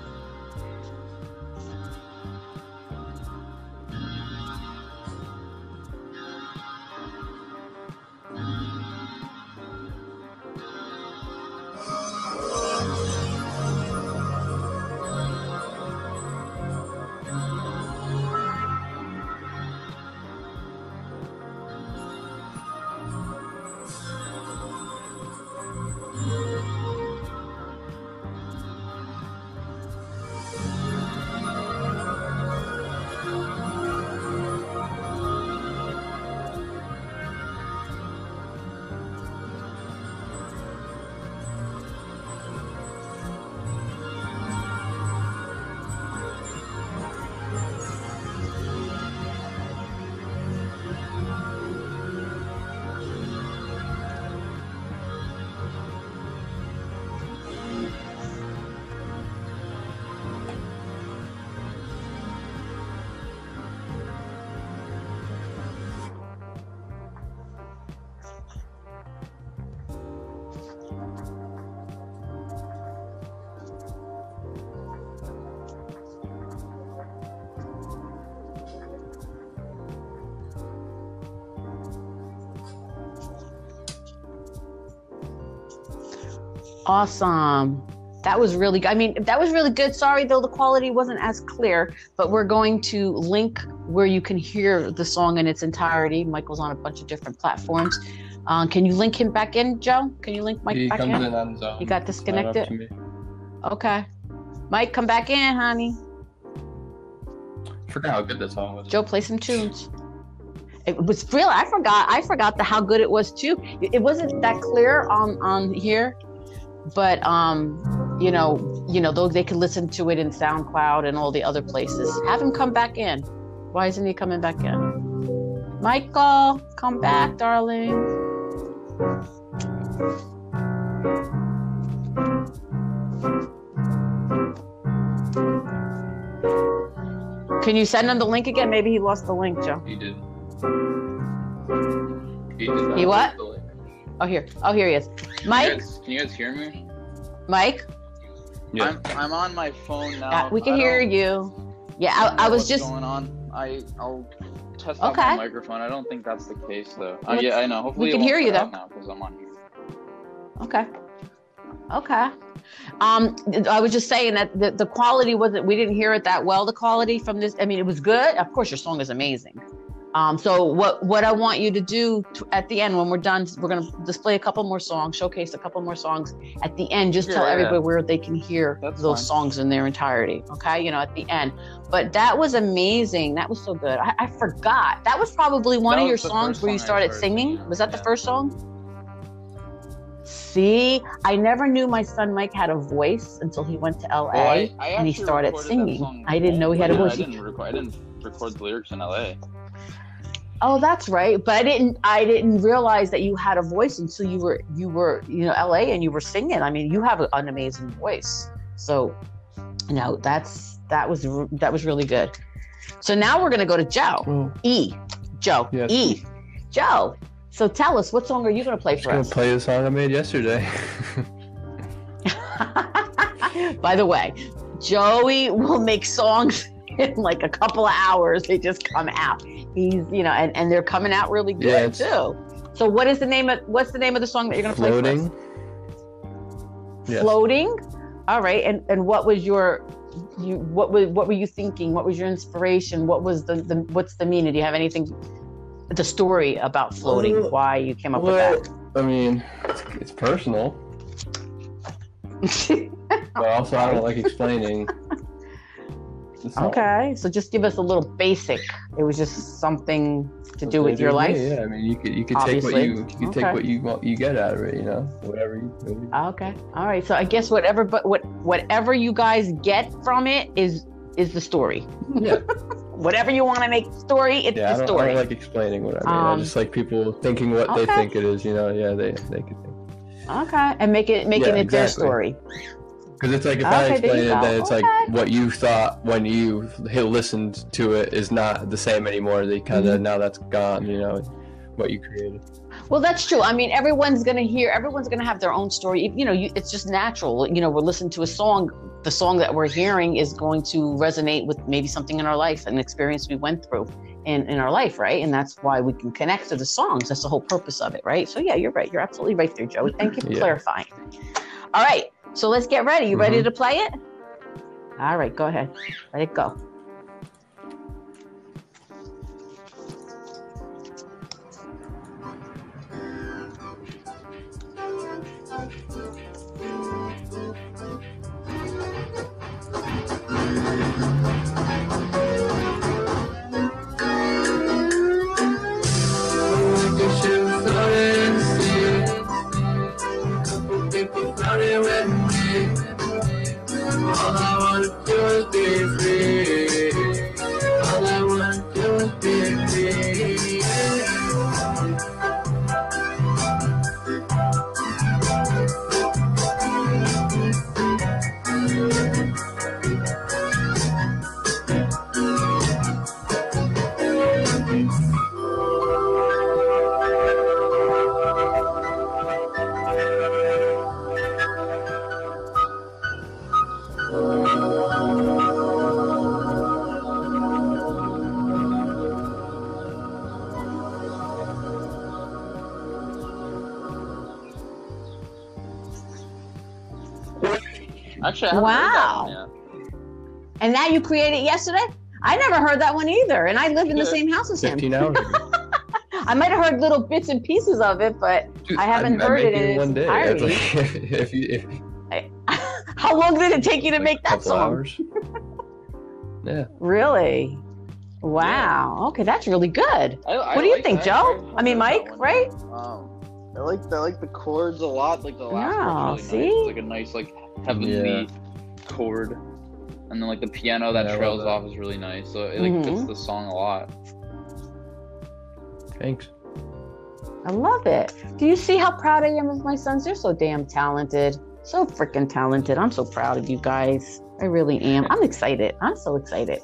Awesome. That was really good. I mean, that was really good. Sorry, though, the quality wasn't as clear, but we're going to link where you can hear the song in its entirety. Michael's on a bunch of different platforms. Uh, can you link him back in, Joe? Can you link Mike he back comes in? in his own. He got It's not up disconnected? Okay. Mike, come back in, honey. Forgot how good that song was. Joe, play some tunes. It was real. I forgot. I forgot the how good it was too. It it wasn't that clear on on here, but um, you know, you know, though they can listen to it in SoundCloud and all the other places. Have him come back in. Why isn't he coming back in? Michael, come back, darling. Can you send him the link again? Maybe he lost the link, Joe. He did. He did not He what? lose the link. Oh, here. Oh, here he is. Can you Mike, guys, can you guys hear me? Mike, Yeah. I'm I'm on my phone now. uh, we can I hear you. Yeah, I, don't I, I was what's just. going on. I I'll test out Okay. my microphone. I don't think that's the case though. Uh, yeah, I know. Hopefully we can hear you, though. now because I'm on here. Okay. Okay. Um, I was just saying that the, the quality wasn't, we didn't hear it that well, the quality from this. I mean, it was good. Of course, your song is amazing. Um, so what, what I want you to do at the end, when we're done, we're going to display a couple more songs, showcase a couple more songs at the end, just tell Yeah, yeah. everybody where they can hear That's those fine. songs in their entirety. Okay. You know, at the end, but that was amazing. That was so good. I, I forgot. That was probably one That of your songs where you started singing. Was that the first song? See, I never knew my son Mike had a voice until he went to LA. Well, I, I and he started singing. I didn't know he had a voice. I didn't record. I didn't record the lyrics in LA. Oh, that's right. But I didn't I didn't realize that you had a voice until you were you were, you know, LA and you were singing. I mean, you have an amazing voice. So, you know, that's that was that was really good. So now we're going to go to Joe. E. Joe. Yes. E. Joe. So tell us what song are you going to play I'm for gonna us? play the song I made yesterday. [LAUGHS] By the way, Joey will make songs in like a couple of hours. They just come out. He's, you know, and, and they're coming out really good Yeah, too. So what is the name of what's the name of the song that you're gonna play Floating. Yes. Floating. All right. And and what was your you what was what were you thinking? What was your inspiration? What was the, the what's the meaning? Do you have anything the story about floating? Why you came up Well, I mean, it's, it's personal, with [LAUGHS] that? but also I don't like explaining. [LAUGHS] the song. okay. So just give us a little basic. It was just something to do with your life. Yeah, I mean, you could you could take what you you could Okay. take what you want you get out of it. You know, whatever you. Whatever you Okay. All right. So I guess whatever, but what whatever you guys get from it is is the story. yeah, [LAUGHS] Whatever you want to make story, it's yeah. I the don't, I story. don't like explaining what I mean. Um, I just like people thinking what they think it is. You know, yeah, they they could think. okay. And make it making Yeah, it their story. Because it's like if I Okay, there explain it, then it's like what you thought when you listened to it is not the same anymore. They kind of Mhm. now that's gone. You know, what you created. Well, that's true. I mean, everyone's going to hear, everyone's going to have their own story. You know, you, it's just natural. You know, we're listening to a song. The song that we're hearing is going to resonate with maybe something in our life, an experience we went through in, in our life, right? And that's why we can connect to the songs. That's the whole purpose of it, right? So, yeah, you're right. You're absolutely right there, Joey. Thank you for Yeah. clarifying. All right. So let's get ready. You ready Mhm. to play it? All right. Go ahead. Let it go. All I haven't heard that Wow. one yet. And that you created yesterday? I never heard that one either. And I live in the same house as him. 15 hours. [LAUGHS] I might have heard little bits and pieces of it, but Dude, I haven't I- I heard it in its one day. entirety. Like- [LAUGHS] if you if [LAUGHS] how long did it take you to like make that song? hours. yeah. Really? Wow. Okay, that's really good. I, I What do you like think, that. Joe? I mean, Mike, one. right? Um, I like I like the chords a lot. Like the last Yeah, chord's really see? nice. It's like a nice like heavenly chord, and then like the piano that Yeah, trails that. off is really nice. So it like fits Mhm. the song a lot. Thanks. I love it. Do you see how proud I am of my sons? They're so damn talented. So freaking talented. I'm so proud of you guys. I really am. I'm excited. I'm so excited.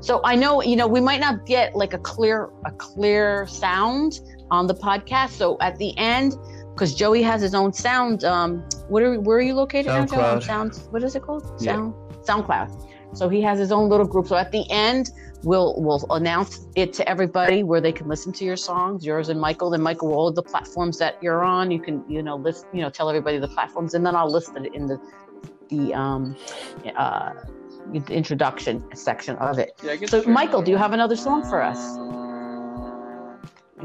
So I know, you know, we might not get like a clear a clear sound on the podcast. So at the end, because Joey has his own sound, um, what are where are you located now, Joe? On SoundCloud. Sound what is it called? Yeah. Sound SoundCloud. So he has his own little group. So at the end, we'll we'll announce it to everybody where they can listen to your songs, yours and Michael. And Michael, all of the platforms that you're on, you can you know list you know tell everybody the platforms, and then I'll list it in the the um uh the introduction section of it. Yeah, So, share Michael, do you have another song for us?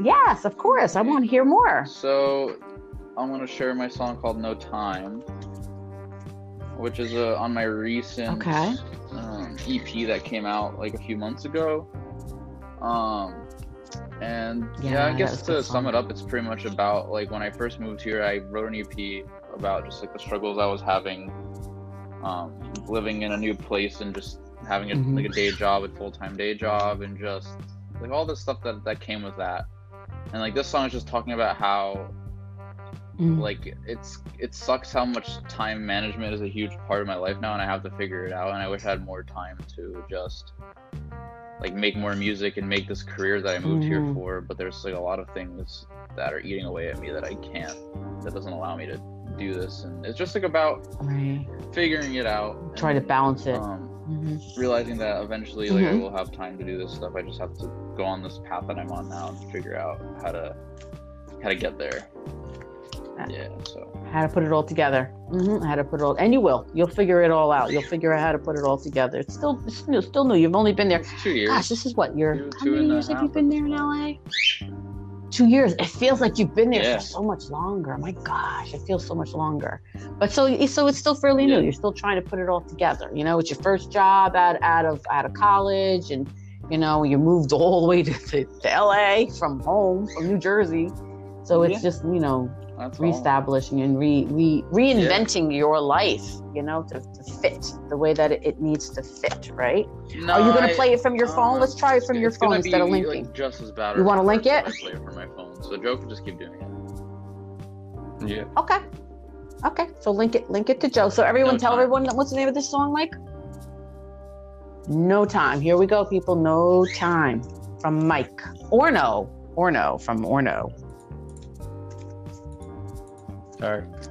Yes, of course. I want to hear more. So, I'm gonna share my song called "No Time," which is uh, on my recent Okay. um, EP that came out like a few months ago. Um, and yeah, Yeah, I guess to sum it up, it's pretty much about like when I first moved here, I wrote an EP about just like the struggles I was having, um, living in a new place and just having a, Mhm. like a day job, a full time day job, and just like all the stuff that that came with that. And like this song is just talking about how Mm. like it's it sucks how much time management is a huge part of my life now and i have to figure it out and i wish i had more time to just like make more music and make this career that i moved here Mhm. for but there's like a lot of things that are eating away at me that i can't that doesn't allow me to do this and it's just like about Right. figuring it out Try to balance it. um, Mhm. realizing that eventually like i Mhm. will have time to do this stuff i just have to go on this path that i'm on now and figure out how to how to get there yeah so How to put it all together. hmm How to put it all, and you will. You'll figure it all out. You'll figure out how to put it all together. It's still, it's new, still new. You've only been there. it's two years Gosh, this is what you're. How many years have you been there in LA? Two years. It feels like you've been there Yeah. for so much longer. My gosh, it feels so much longer. But so, so it's still fairly new. You're still trying to put it all together. You know, it's your first job out out of out of college, and you know you moved all the way to, to, to LA from home from New Jersey. So it's Yeah. just you know That's all. reestablishing and re, re reinventing your life, you know, to, to fit the way that it, it needs to fit, right? No, Are you going to play it from your phone? uh, Let's try it from your phone gonna instead of linking. Like, just as bad. You wanna link it? I play it from my phone, so Joe can just keep doing it. Yeah. Okay. Okay. So link it link it to Joe. So everyone No tell time. everyone what's the name of this song, Mike? No time. Here we go, people. No time from Mike. Orno. Orno from Orno. All right.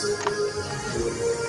Jesus.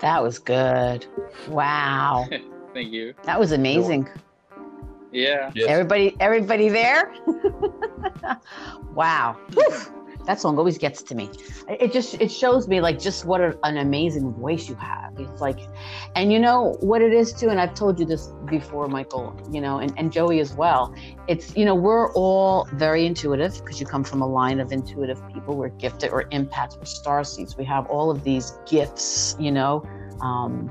That was good. Wow. [LAUGHS] Thank you. That was amazing. Yeah. Yes. Everybody everybody there? [LAUGHS] wow. Whew. That song always gets to me. It just it shows me like just what an amazing voice you have. It's like and you know what it is too, and I've told you this before, Michael, you know, and, and Joey as well. It's you know, we're all very intuitive because you come from a line of intuitive people. We're gifted or empaths, we're star seeds. We have all of these gifts, you know. Um,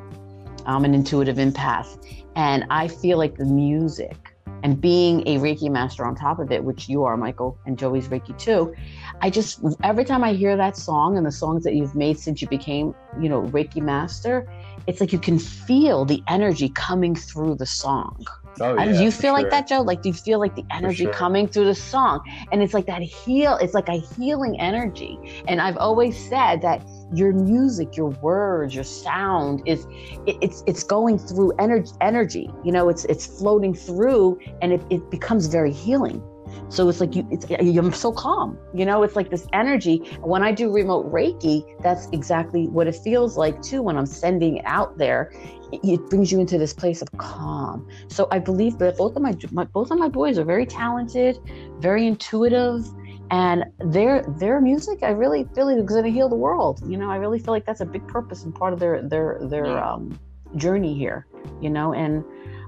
I'm an intuitive empath. And I feel like the music and being a Reiki master on top of it, which you are, Michael, and Joey's Reiki too. I just, every time I hear that song and the songs that you've made since you became, you know, Reiki master, it's like you can feel the energy coming through the song. Oh, And do you feel like sure. that, Joe? Like, do you feel like the energy sure. coming through the song? And it's like that heal, it's like a healing energy. And I've always said that your music, your words, your sound is it, it's it's going through energy energy. You know, it's it's floating through and it, it becomes very healing. So it's like you it's I'm so calm. You know, it's like this energy. When I do remote Reiki, that's exactly what it feels like too when I'm sending out there. It, it brings you into this place of calm. So I believe that both of my, my both of my boys are very talented, very intuitive, and their their music I really feel like is going to heal the world. You know, I really feel like that's a big purpose and part of their their their um, journey here. You know, and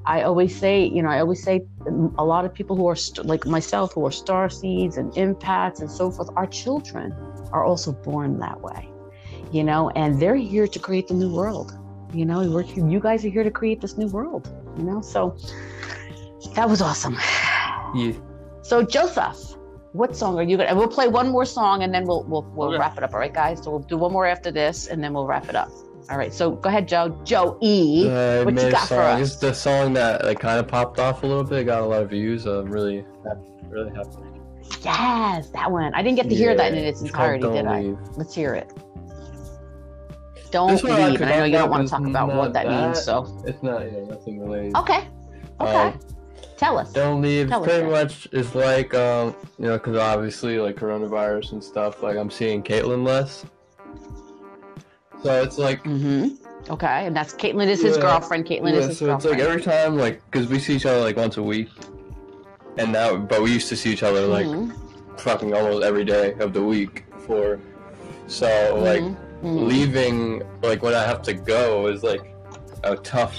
I always say, you know, I always say a lot of people who are st- like myself who are star seeds and empaths and so forth, our children are also born that way. You know, and they're here to create the new world. You know, we're, you guys are here to create this new world. You know, so that was awesome. Yeah. So Joseph, what song are you gonna? And we'll play one more song and then we'll we'll we'll Okay. wrap it up. All right, guys. So we'll do one more after this and then we'll wrap it up. All right. So go ahead, Joe. Joe E. Uh, what you got for us? It's the song that like kind of popped off a little bit. Got a lot of views. I'm really happy. Really happy. Yes, that one. I didn't get to hear that in its entirety, did I? Leave. Let's hear it. Don't I leave. And I know you don't want to talk about what not that, means. So It's not, you know, nothing related. okay, okay. Um, Tell us. Don't leave. Tell pretty much it's like um, you know, because obviously like coronavirus and stuff. Like I'm seeing Caitlyn less. So it's like Mm-hmm. Okay, and that's Caitlin is his Yeah. girlfriend. Caitlin yeah, is his so it's like every time like because we see each other like once a week, and now but we used to see each other like Mhm, fucking almost every day of the week for. So like mhm, mhm. leaving like when I have to go is like a tough,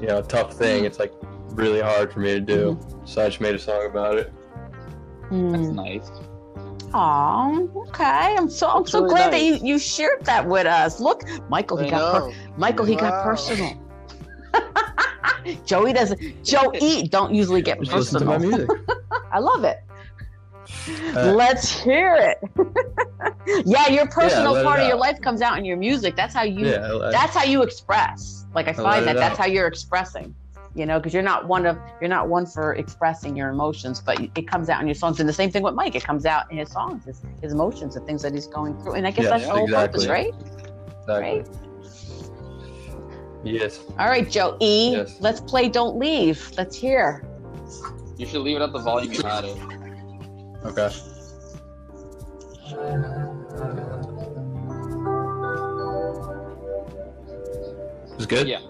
you know, tough thing. It's like really hard for me to do. So I just made a song about it. That's nice. Aw, okay. I'm so I'm That's so really glad nice. that you, you shared that with us. Look, Michael, he I got per- Michael, he got personal. [LAUGHS] Joey doesn't. Joe E don't usually get Just listen to my personal. music. [LAUGHS] I love it. Uh, Let's hear it. [LAUGHS] yeah, your personal let it part of your life comes out in your music. That's how you. yeah, I- That's how you express. Like I I find that that's out. how you're expressing. You know, because you're not one of you're not one for expressing your emotions, but it comes out in your songs. And the same thing with Mike, it comes out in his songs, his, his emotions, the things that he's going through. And I guess Yeah, that's the whole purpose, exactly. right? Yes. All right, Joe E. Yes. Let's play "Don't Leave." Let's hear. You should leave it at the volume you had it. Okay. It's good. Yeah.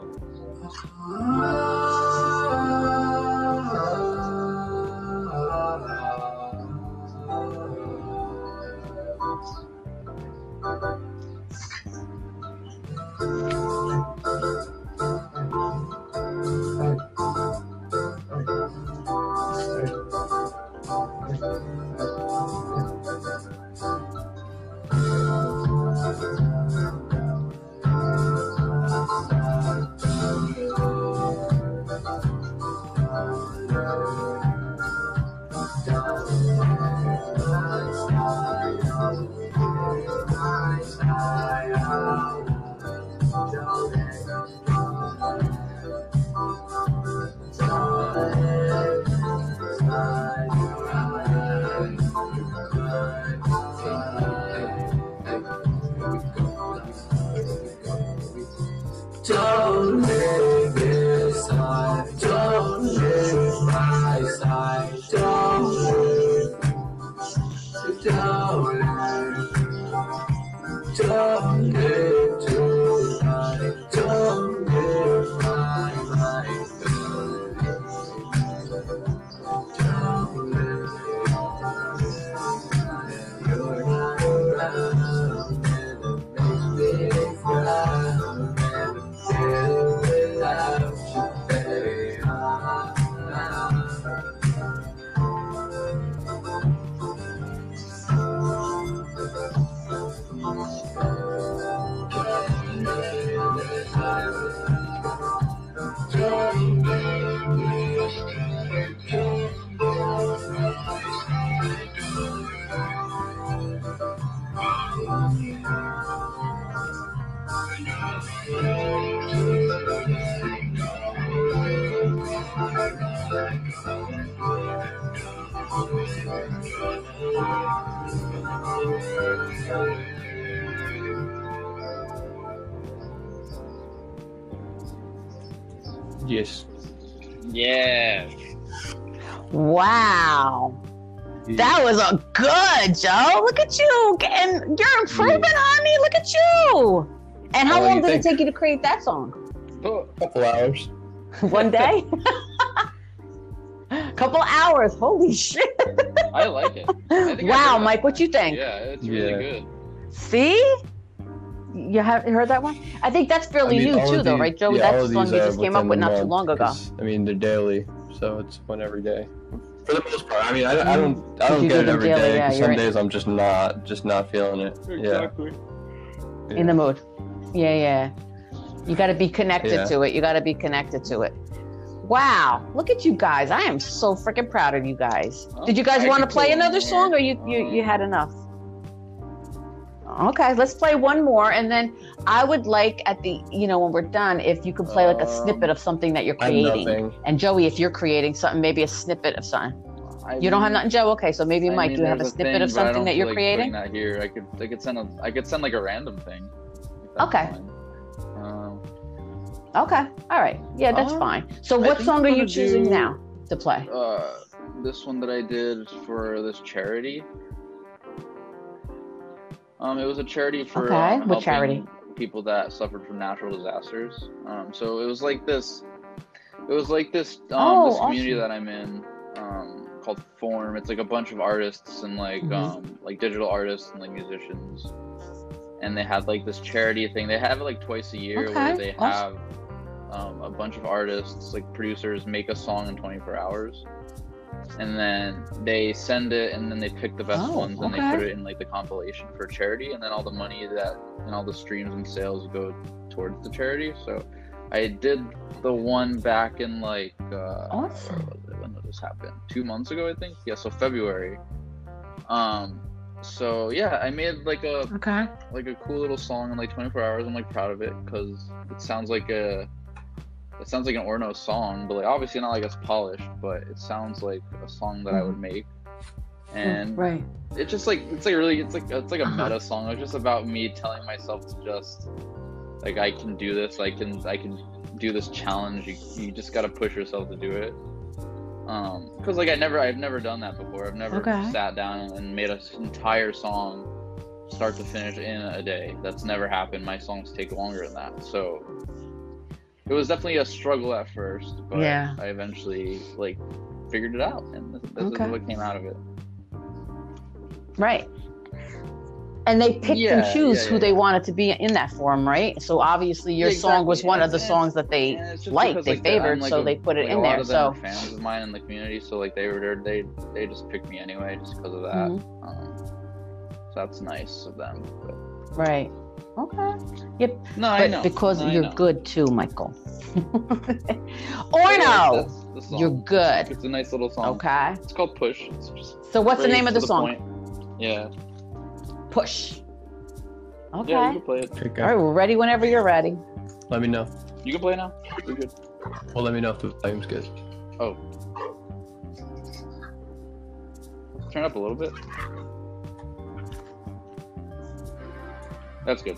Was a good, Joe. Look at you. And you're improving, honey. Hmm. Look at you. And how How long long you did it take you to create that song? Oh, couple hours. [LAUGHS] [LAUGHS] One day? [LAUGHS] Couple hours. Holy shit. I like it. I think Wow, heard Mike, what you think? Yeah, it's really Yeah. good. See? You have heard that one? I think that's fairly I mean, new too, of though, right, Joe? yeah, that's of the song these you just came up with the not too long ago. I mean, they're daily, so it's one every day. For the most part, I mean, I, I mm. don't, I don't get it them every daily? day. Yeah, 'cause you're some right. days I'm just not, just not feeling it. Yeah. In the mood. Yeah, yeah. You got to be connected Yeah. to it. You got to be connected to it. Wow, look at you guys! I am so freaking proud of you guys. Oh, Did you guys want to play play another more. song, or you you you had enough? Okay, let's play one more, and then I would like at the you know when we're done, if you could play like a Um, snippet of something that you're creating. And Joey, if you're creating something, maybe a snippet of something. I You don't have mean- nothing, Joe? Okay, so maybe I Mike, mean, you have a snippet thing, of something that you're like creating? That here, I could, I could send a, I could send like a random thing. Okay. Um, Okay, all right, yeah, that's Um, fine. So, what song are you choosing do- now to play? uh, this one that I did for this charity. Um, it was a charity for Okay, um, what charity? people that suffered from natural disasters. Um, so it was like this. It was like this. Um, Oh, this community awesome. that I'm in, um, called Form. It's like a bunch of artists and like Mhm. um, like digital artists and like musicians. And they had like this charity thing. They have it like twice a year Okay, where they have um, a bunch of artists, like producers, make a song in 24 hours, and then they send it, and then they pick the best Oh, ones, and they put it in like the compilation for charity, and then all the money that and all the streams and sales go towards the charity. So I did the one back in like uh, Awesome. was it? when did this happen? Two months ago, I think. Yeah, so February. Um. So yeah, I made like a Okay. like a cool little song in like 24 hours. I'm like proud of it because it sounds like a it sounds like an Orno song, but like obviously not like it's polished, but it sounds like a song that I would make. And right. it's just like it's like really it's like it's like a Uh-huh. meta song. It's just about me telling myself to just like I can do this. I can I can do this challenge. You, you just got to push yourself to do it. Um, because like I never I've never done that before. I've never Okay. sat down and made an entire song start to finish in a day. That's never happened. My songs take longer than that. So it was definitely a struggle at first, but Yeah. I eventually like figured it out, and this, this Okay. is what came out of it. Right. And they picked and Yeah, choose yeah, who they wanted to be in that form, right? So obviously your Yeah, song was one And of the songs that they Yeah, it's just liked, because, they like, favored, like, so a- they put it like, in there. So fans of mine in the community, so like they were there they they just picked me anyway just because of that. Mhm. Um, so that's nice of them. But, right. Okay. Yep. no, I know because I you're know. good too, Michael. [LAUGHS] Yeah, Orno, that's you're good. It's a nice little song. Okay. It's called Push. It's So what's the name of to the song? point. Yeah. Push. Okay. Yeah, you can play it. Okay. All right, we're ready whenever you're ready. Let me know. You can play now. We're good. Well, let me know if the volume's good. Oh. Turn up a little bit. That's good.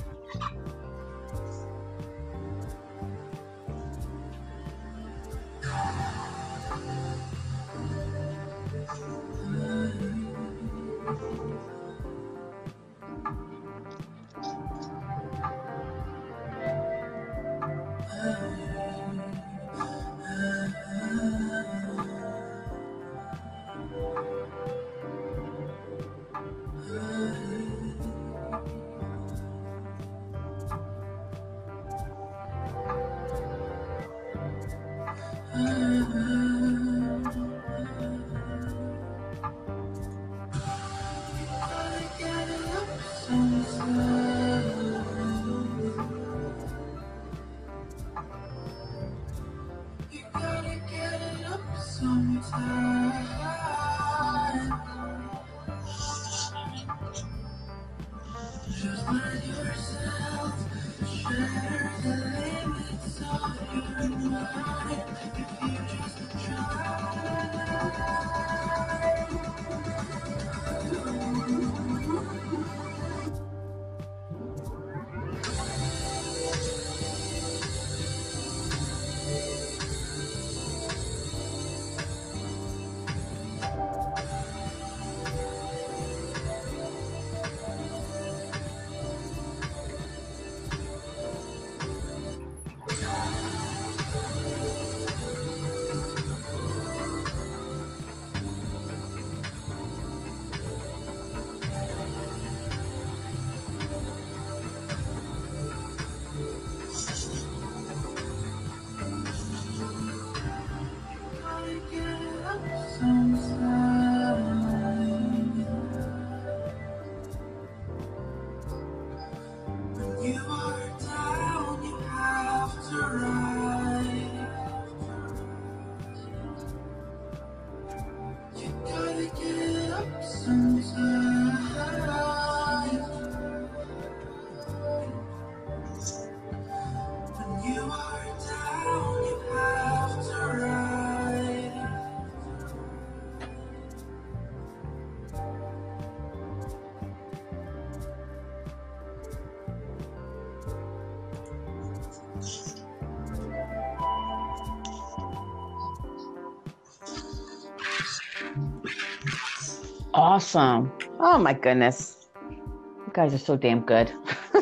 Awesome. Oh my goodness. You guys are so damn good. [LAUGHS]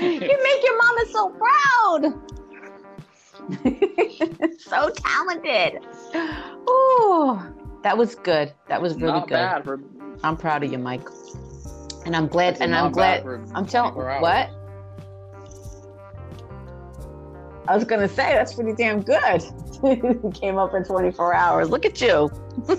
you make your mama so proud. [LAUGHS] so talented. Ooh, that was good. That was really Not good. bad for. I'm proud of you, Mike. And I'm glad. it's And I'm glad. I'm telling what? I was gonna say that's pretty damn good. You [LAUGHS] Came up in 24 hours. Look at you. [LAUGHS]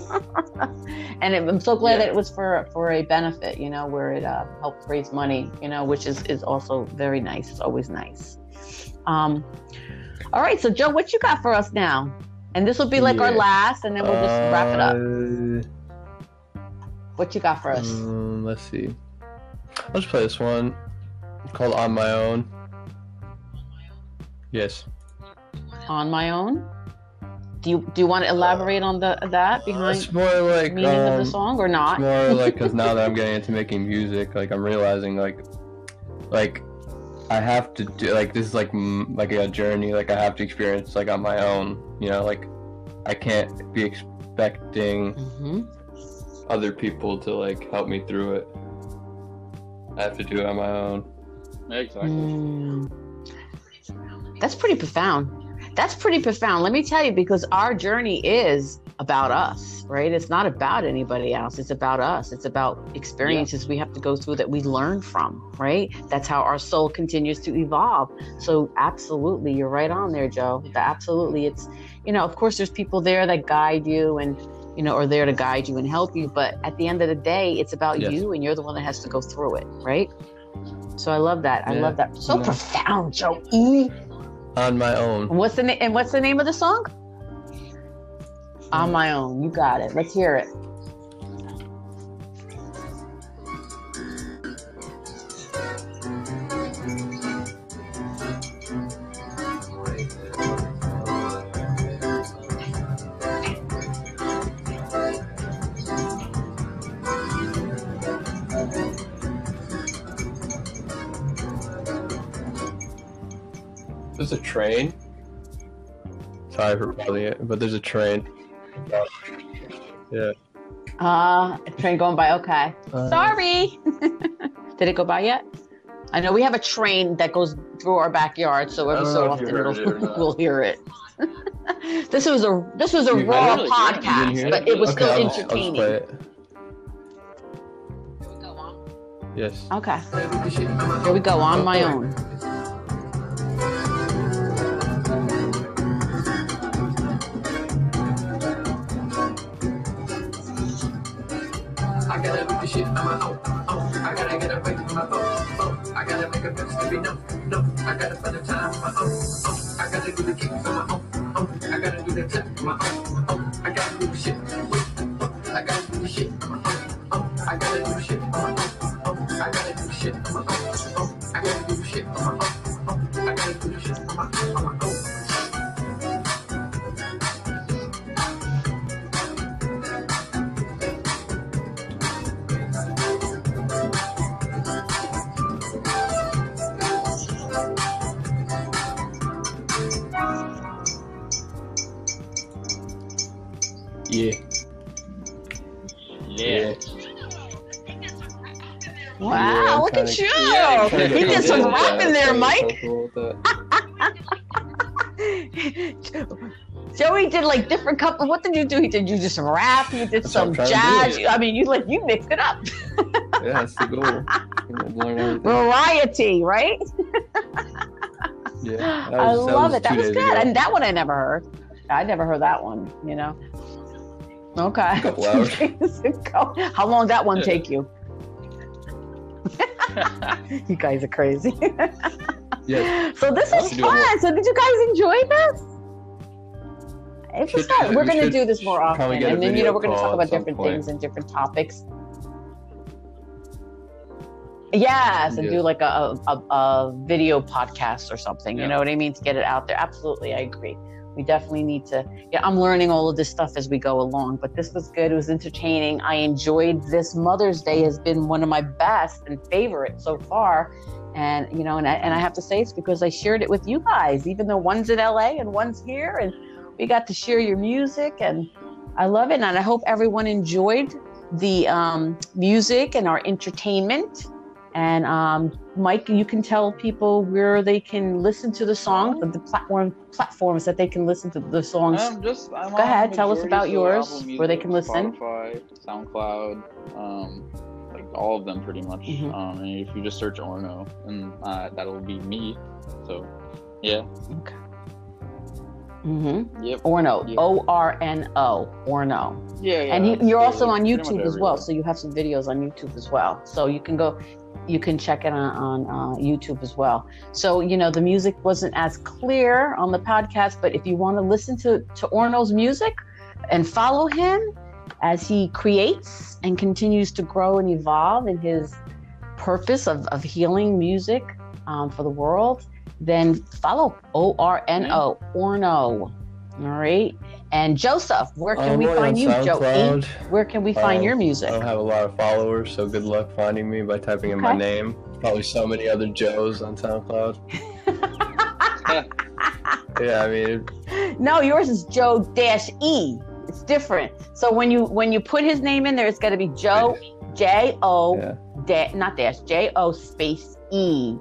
and it, I'm so glad Yeah. that it was for for a benefit, you know, where it uh, helped raise money, you know, which is is also very nice. It's always nice. Um, all right, so Joe, what you got for us now? And this will be like our last, and then we'll just wrap it up. Uh, What you got for us? Um, let's see. I'll just play this one called On My Own. Yes. On my own. Do you do you want to elaborate on the that behind It's more like meaning of the um, song or It's not? more like because now that I'm [LAUGHS] getting into making music, like I'm realizing like, like I have to do like this is like like a journey. Like I have to experience like on my own. You know, like I can't be expecting hmm other people to like help me through it. I have to do it on my own. Exactly. Mm. That's pretty profound. That's pretty profound. Let me tell you, because our journey is about us, right? It's not about anybody else. It's about us. It's about experiences we have to go through that we learn from, right? That's how our soul continues to evolve. So, absolutely, you're right on there, Joe. Absolutely. It's, you know, of course, there's people there that guide you and, you know, are there to guide you and help you. But at the end of the day, it's about Yes. you and you're the one that has to go through it, right? So I love that. I love that. So Yeah. profound, Joe. E. On my own. What's the name? And what's the name of the song? On my own. You got it. Let's hear it. Train. Sorry for calling it, but there's a train. Yeah. Uh, train going by. Okay. Uh, Sorry. [LAUGHS] Did it go by yet? I know we have a train that goes through our backyard, so every so know if you often it'll, it [LAUGHS] we'll hear it. [LAUGHS] this was a this was a You- raw really did. You didn't podcast, hear but it was okay, still I'll, just- I'll just entertaining. play it. Yes. Okay. Here we go. On my own. Shit on my own. own. I gotta get away from my phone. phone. I gotta make a fix to be known. No, I gotta spend the time on my own. own. I gotta do the kicks on my own. own. I gotta do the tap on my own. own. I gotta do the shit. Oh, I gotta do the shit on my own. own. I gotta do shit on my own. own. I gotta do shit on my own. own. I gotta do shit on my own. Yeah. Yeah. Wow, Yeah, look at kinda- you. yeah, I'm Trying to you did come some in with rapping that, there, Mike. get comfortable. Joey did like different couple. What did you do? He did you did some rap. You did That's some I'm trying to jazz. I mean, you like you mixed it up. [LAUGHS] Yeah, that's the goal. You know, Learn everything. Variety, right? Yeah. that I love it. That was good. ago. And that one I never heard. I never heard that one. You know. Okay. Couple [LAUGHS] hours. How long did that one Yeah. take you? [LAUGHS] You guys are crazy. Yeah. So this is should do it more. fun. So did you guys enjoy this? It was fun. We're going to do this more often, and then you know we're going to talk about different point. things and different topics. Yes, and Yeah. do like a, a, a video podcast or something. You know what I mean to get it out there. Absolutely, I agree. We definitely need to. Yeah, I'm learning all of this stuff as we go along, but this was good. It was entertaining. I enjoyed this. Mother's Day has been one of my best and favorite so far. And you know, and I, and I have to say it's because I shared it with you guys, even though one's in LA and one's here, and we got to share your music, and I love it. And I hope everyone enjoyed the um, music and our entertainment. And um, Mike, you can tell people where they can listen to the songs, the, the platform platforms that they can listen to the songs. I'm just. Go ahead, tell us about yours, where they can listen. Spotify, SoundCloud, um, like all of them pretty much. Mhm. Um, and if you just search Orno, and uh, that'll be me. So, yeah. Mm-hmm. Yep. Orno, Yeah. O R N O, Orno. Yeah, yeah. and he, you're also on YouTube as well, so you have some videos on YouTube as well. So you can go, you can check it on, on uh, YouTube as well. So you know the music wasn't as clear on the podcast, but if you want to listen to to Orno's music and follow him as he creates and continues to grow and evolve in his purpose of, of healing music um, for the world, then follow O R N O Orno. All right. And Joseph, where can we find on you, Joe? SoundCloud. Where can we find Um, your music? I don't have a lot of followers, so good luck finding me by typing in my name. Probably so many other Joes on SoundCloud. [LAUGHS] [LAUGHS] Yeah, I mean, no, yours is Joe Dash E. It's different. So when you when you put his name in there, it's got to be Joe J O yeah. da- not dash J O space E.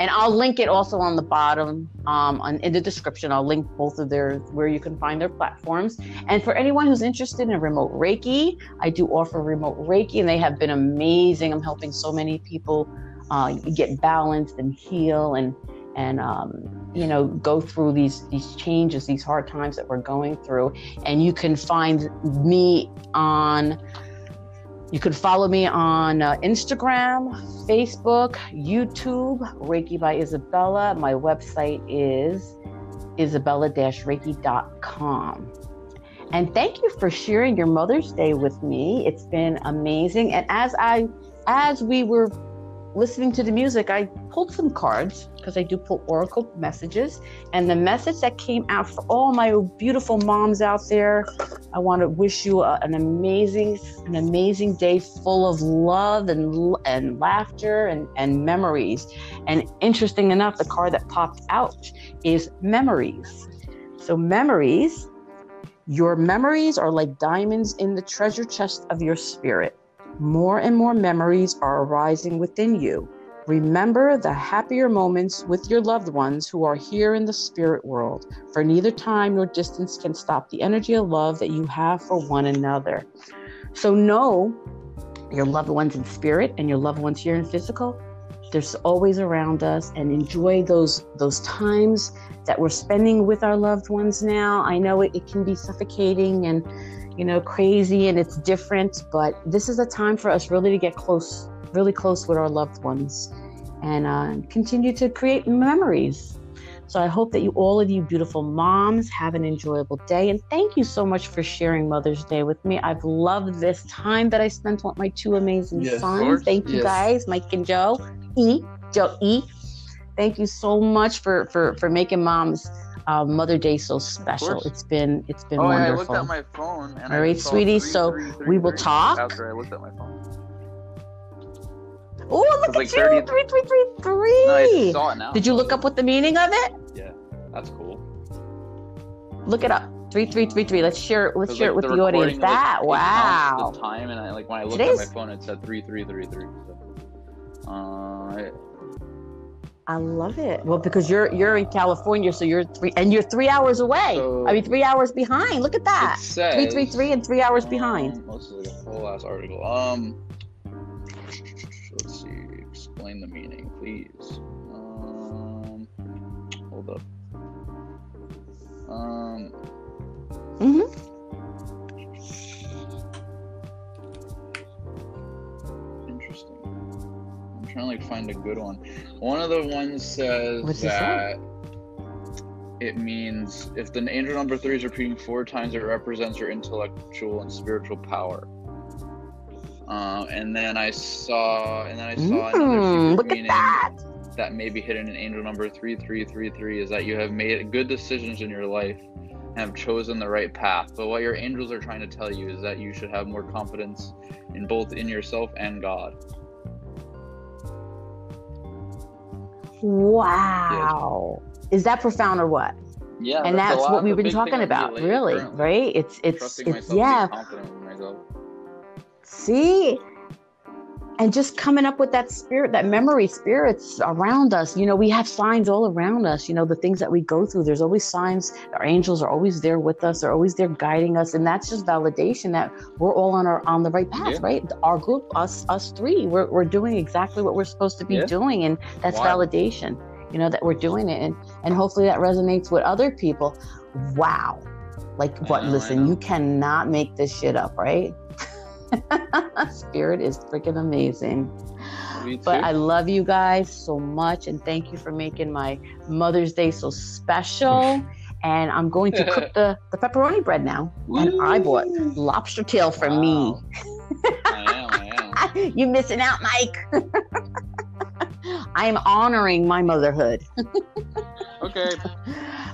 And I'll link it also on the bottom, um, on, in the description. I'll link both of their where you can find their platforms. And for anyone who's interested in remote Reiki, I do offer remote Reiki, and they have been amazing. I'm helping so many people uh, get balanced and heal, and and um, you know go through these these changes, these hard times that we're going through. And you can find me on. You can follow me on uh, Instagram, Facebook, YouTube, Reiki by Isabella. My website is isabella-reiki.com. And thank you for sharing your Mother's Day with me. It's been amazing. And as I as we were listening to the music, I pulled some cards because I do pull oracle messages. And the message that came out for all my beautiful moms out there, I want to wish you a, an amazing, an amazing day full of love and and laughter and, and memories. And interesting enough, the card that popped out is memories. So memories, your memories are like diamonds in the treasure chest of your spirit. More and more memories are arising within you. Remember the happier moments with your loved ones who are here in the spirit world, for neither time nor distance can stop the energy of love that you have for one another. So, know your loved ones in spirit and your loved ones here in physical. They're always around us, and enjoy those those times that we're spending with our loved ones now. I know it, it can be suffocating and you know crazy and it's different, but this is a time for us really to get close, really close with our loved ones and uh, continue to create memories. So I hope that you, all of you beautiful moms, have an enjoyable day. And thank you so much for sharing Mother's Day with me. I've loved this time that I spent with my two amazing Yes, sons. Thank you Yes. guys, Mike and Joe. E, Joe E. Thank you so much for for for making Mom's uh, Mother Day so special. It's been it's been Oh, yeah, I looked at my phone. And All I right, sweetie, three, so three, three, we will talk. After I looked at my phone. oh, look at like you! 30 Three, three, three, three. No, I just saw it now. Did you look up what the meaning of it? Yeah, that's cool. Look it up. Three, three, three, three. Let's share it. Let's 'Cause, share like, it with the, audience. recording, like, That wow. counts The time and I, like when I looked Today's- at my phone, it said three, three, three, three. So, uh, I love it. Well, because you're you're in California, so you're three and you're three hours away. So- I mean, three hours behind. Look at that. says, Three, three, three, and three hours behind. Um, is like a whole ass article. Um, let's see. Explain the meaning, please. Um, hold up. Um, hmm find a good one. One of the ones says What's that it means if the angel number three is repeating four times, it represents your intellectual and spiritual power. Uh, and then I saw, and then I saw another Mm, secret look at meaning that. that may be hidden in angel number 3333 is that you have made good decisions in your life and have chosen the right path. But what your angels are trying to tell you is that you should have more confidence in both in yourself and God. Wow. Is that profound or what? Yeah, and a that's what we've been talking about, really, currently. right? It's it's it's yeah. confident in myself. See? And just coming up with that spirit, that memory spirits around us. You know, we have signs all around us. You know, the things that we go through, there's always signs. Our angels are always there with us, they're always there guiding us. And that's just validation that we're all on our on the right path, Yeah. right? Our group, us, us three, we're, we're doing exactly what we're supposed to be Yeah. doing. And that's Wild. validation, you know, that we're doing it. And and hopefully that resonates with other people. Wow. Like what listen, you cannot make this shit up, right? [LAUGHS] Spirit is freaking amazing. But I love you guys so much and thank you for making my Mother's Day so special. [LAUGHS] And I'm going to cook the, the pepperoni bread now. And I bought lobster tail for me. Wow. I am, I am. you missing out, Mike. [LAUGHS] I am honoring my motherhood. Okay.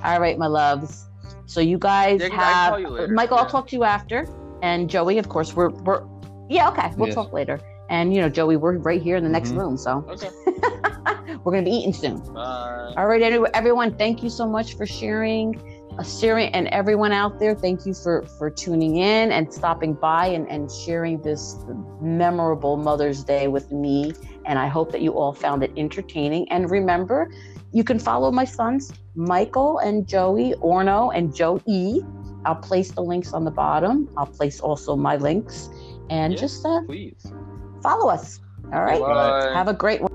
All right, my loves. So you guys Yeah, have call you later, Michael. I'll talk to you after, and Joey. Of course, we're we're yeah okay. We'll Yes. talk later. And you know, Joey, we're right here in the next Mhm. room, so Okay. [LAUGHS] we're gonna be eating soon. Bye. All right, anyway, everyone, thank you so much for sharing. Uh, sharing and everyone out there, thank you for for tuning in and stopping by and, and sharing this memorable Mother's Day with me. And I hope that you all found it entertaining. And remember, you can follow my sons, Michael and Joey, Orno and Joe E. I'll place the links on the bottom. I'll place also my links. And just uh, Please. follow us. All right. Bye. Have a great one.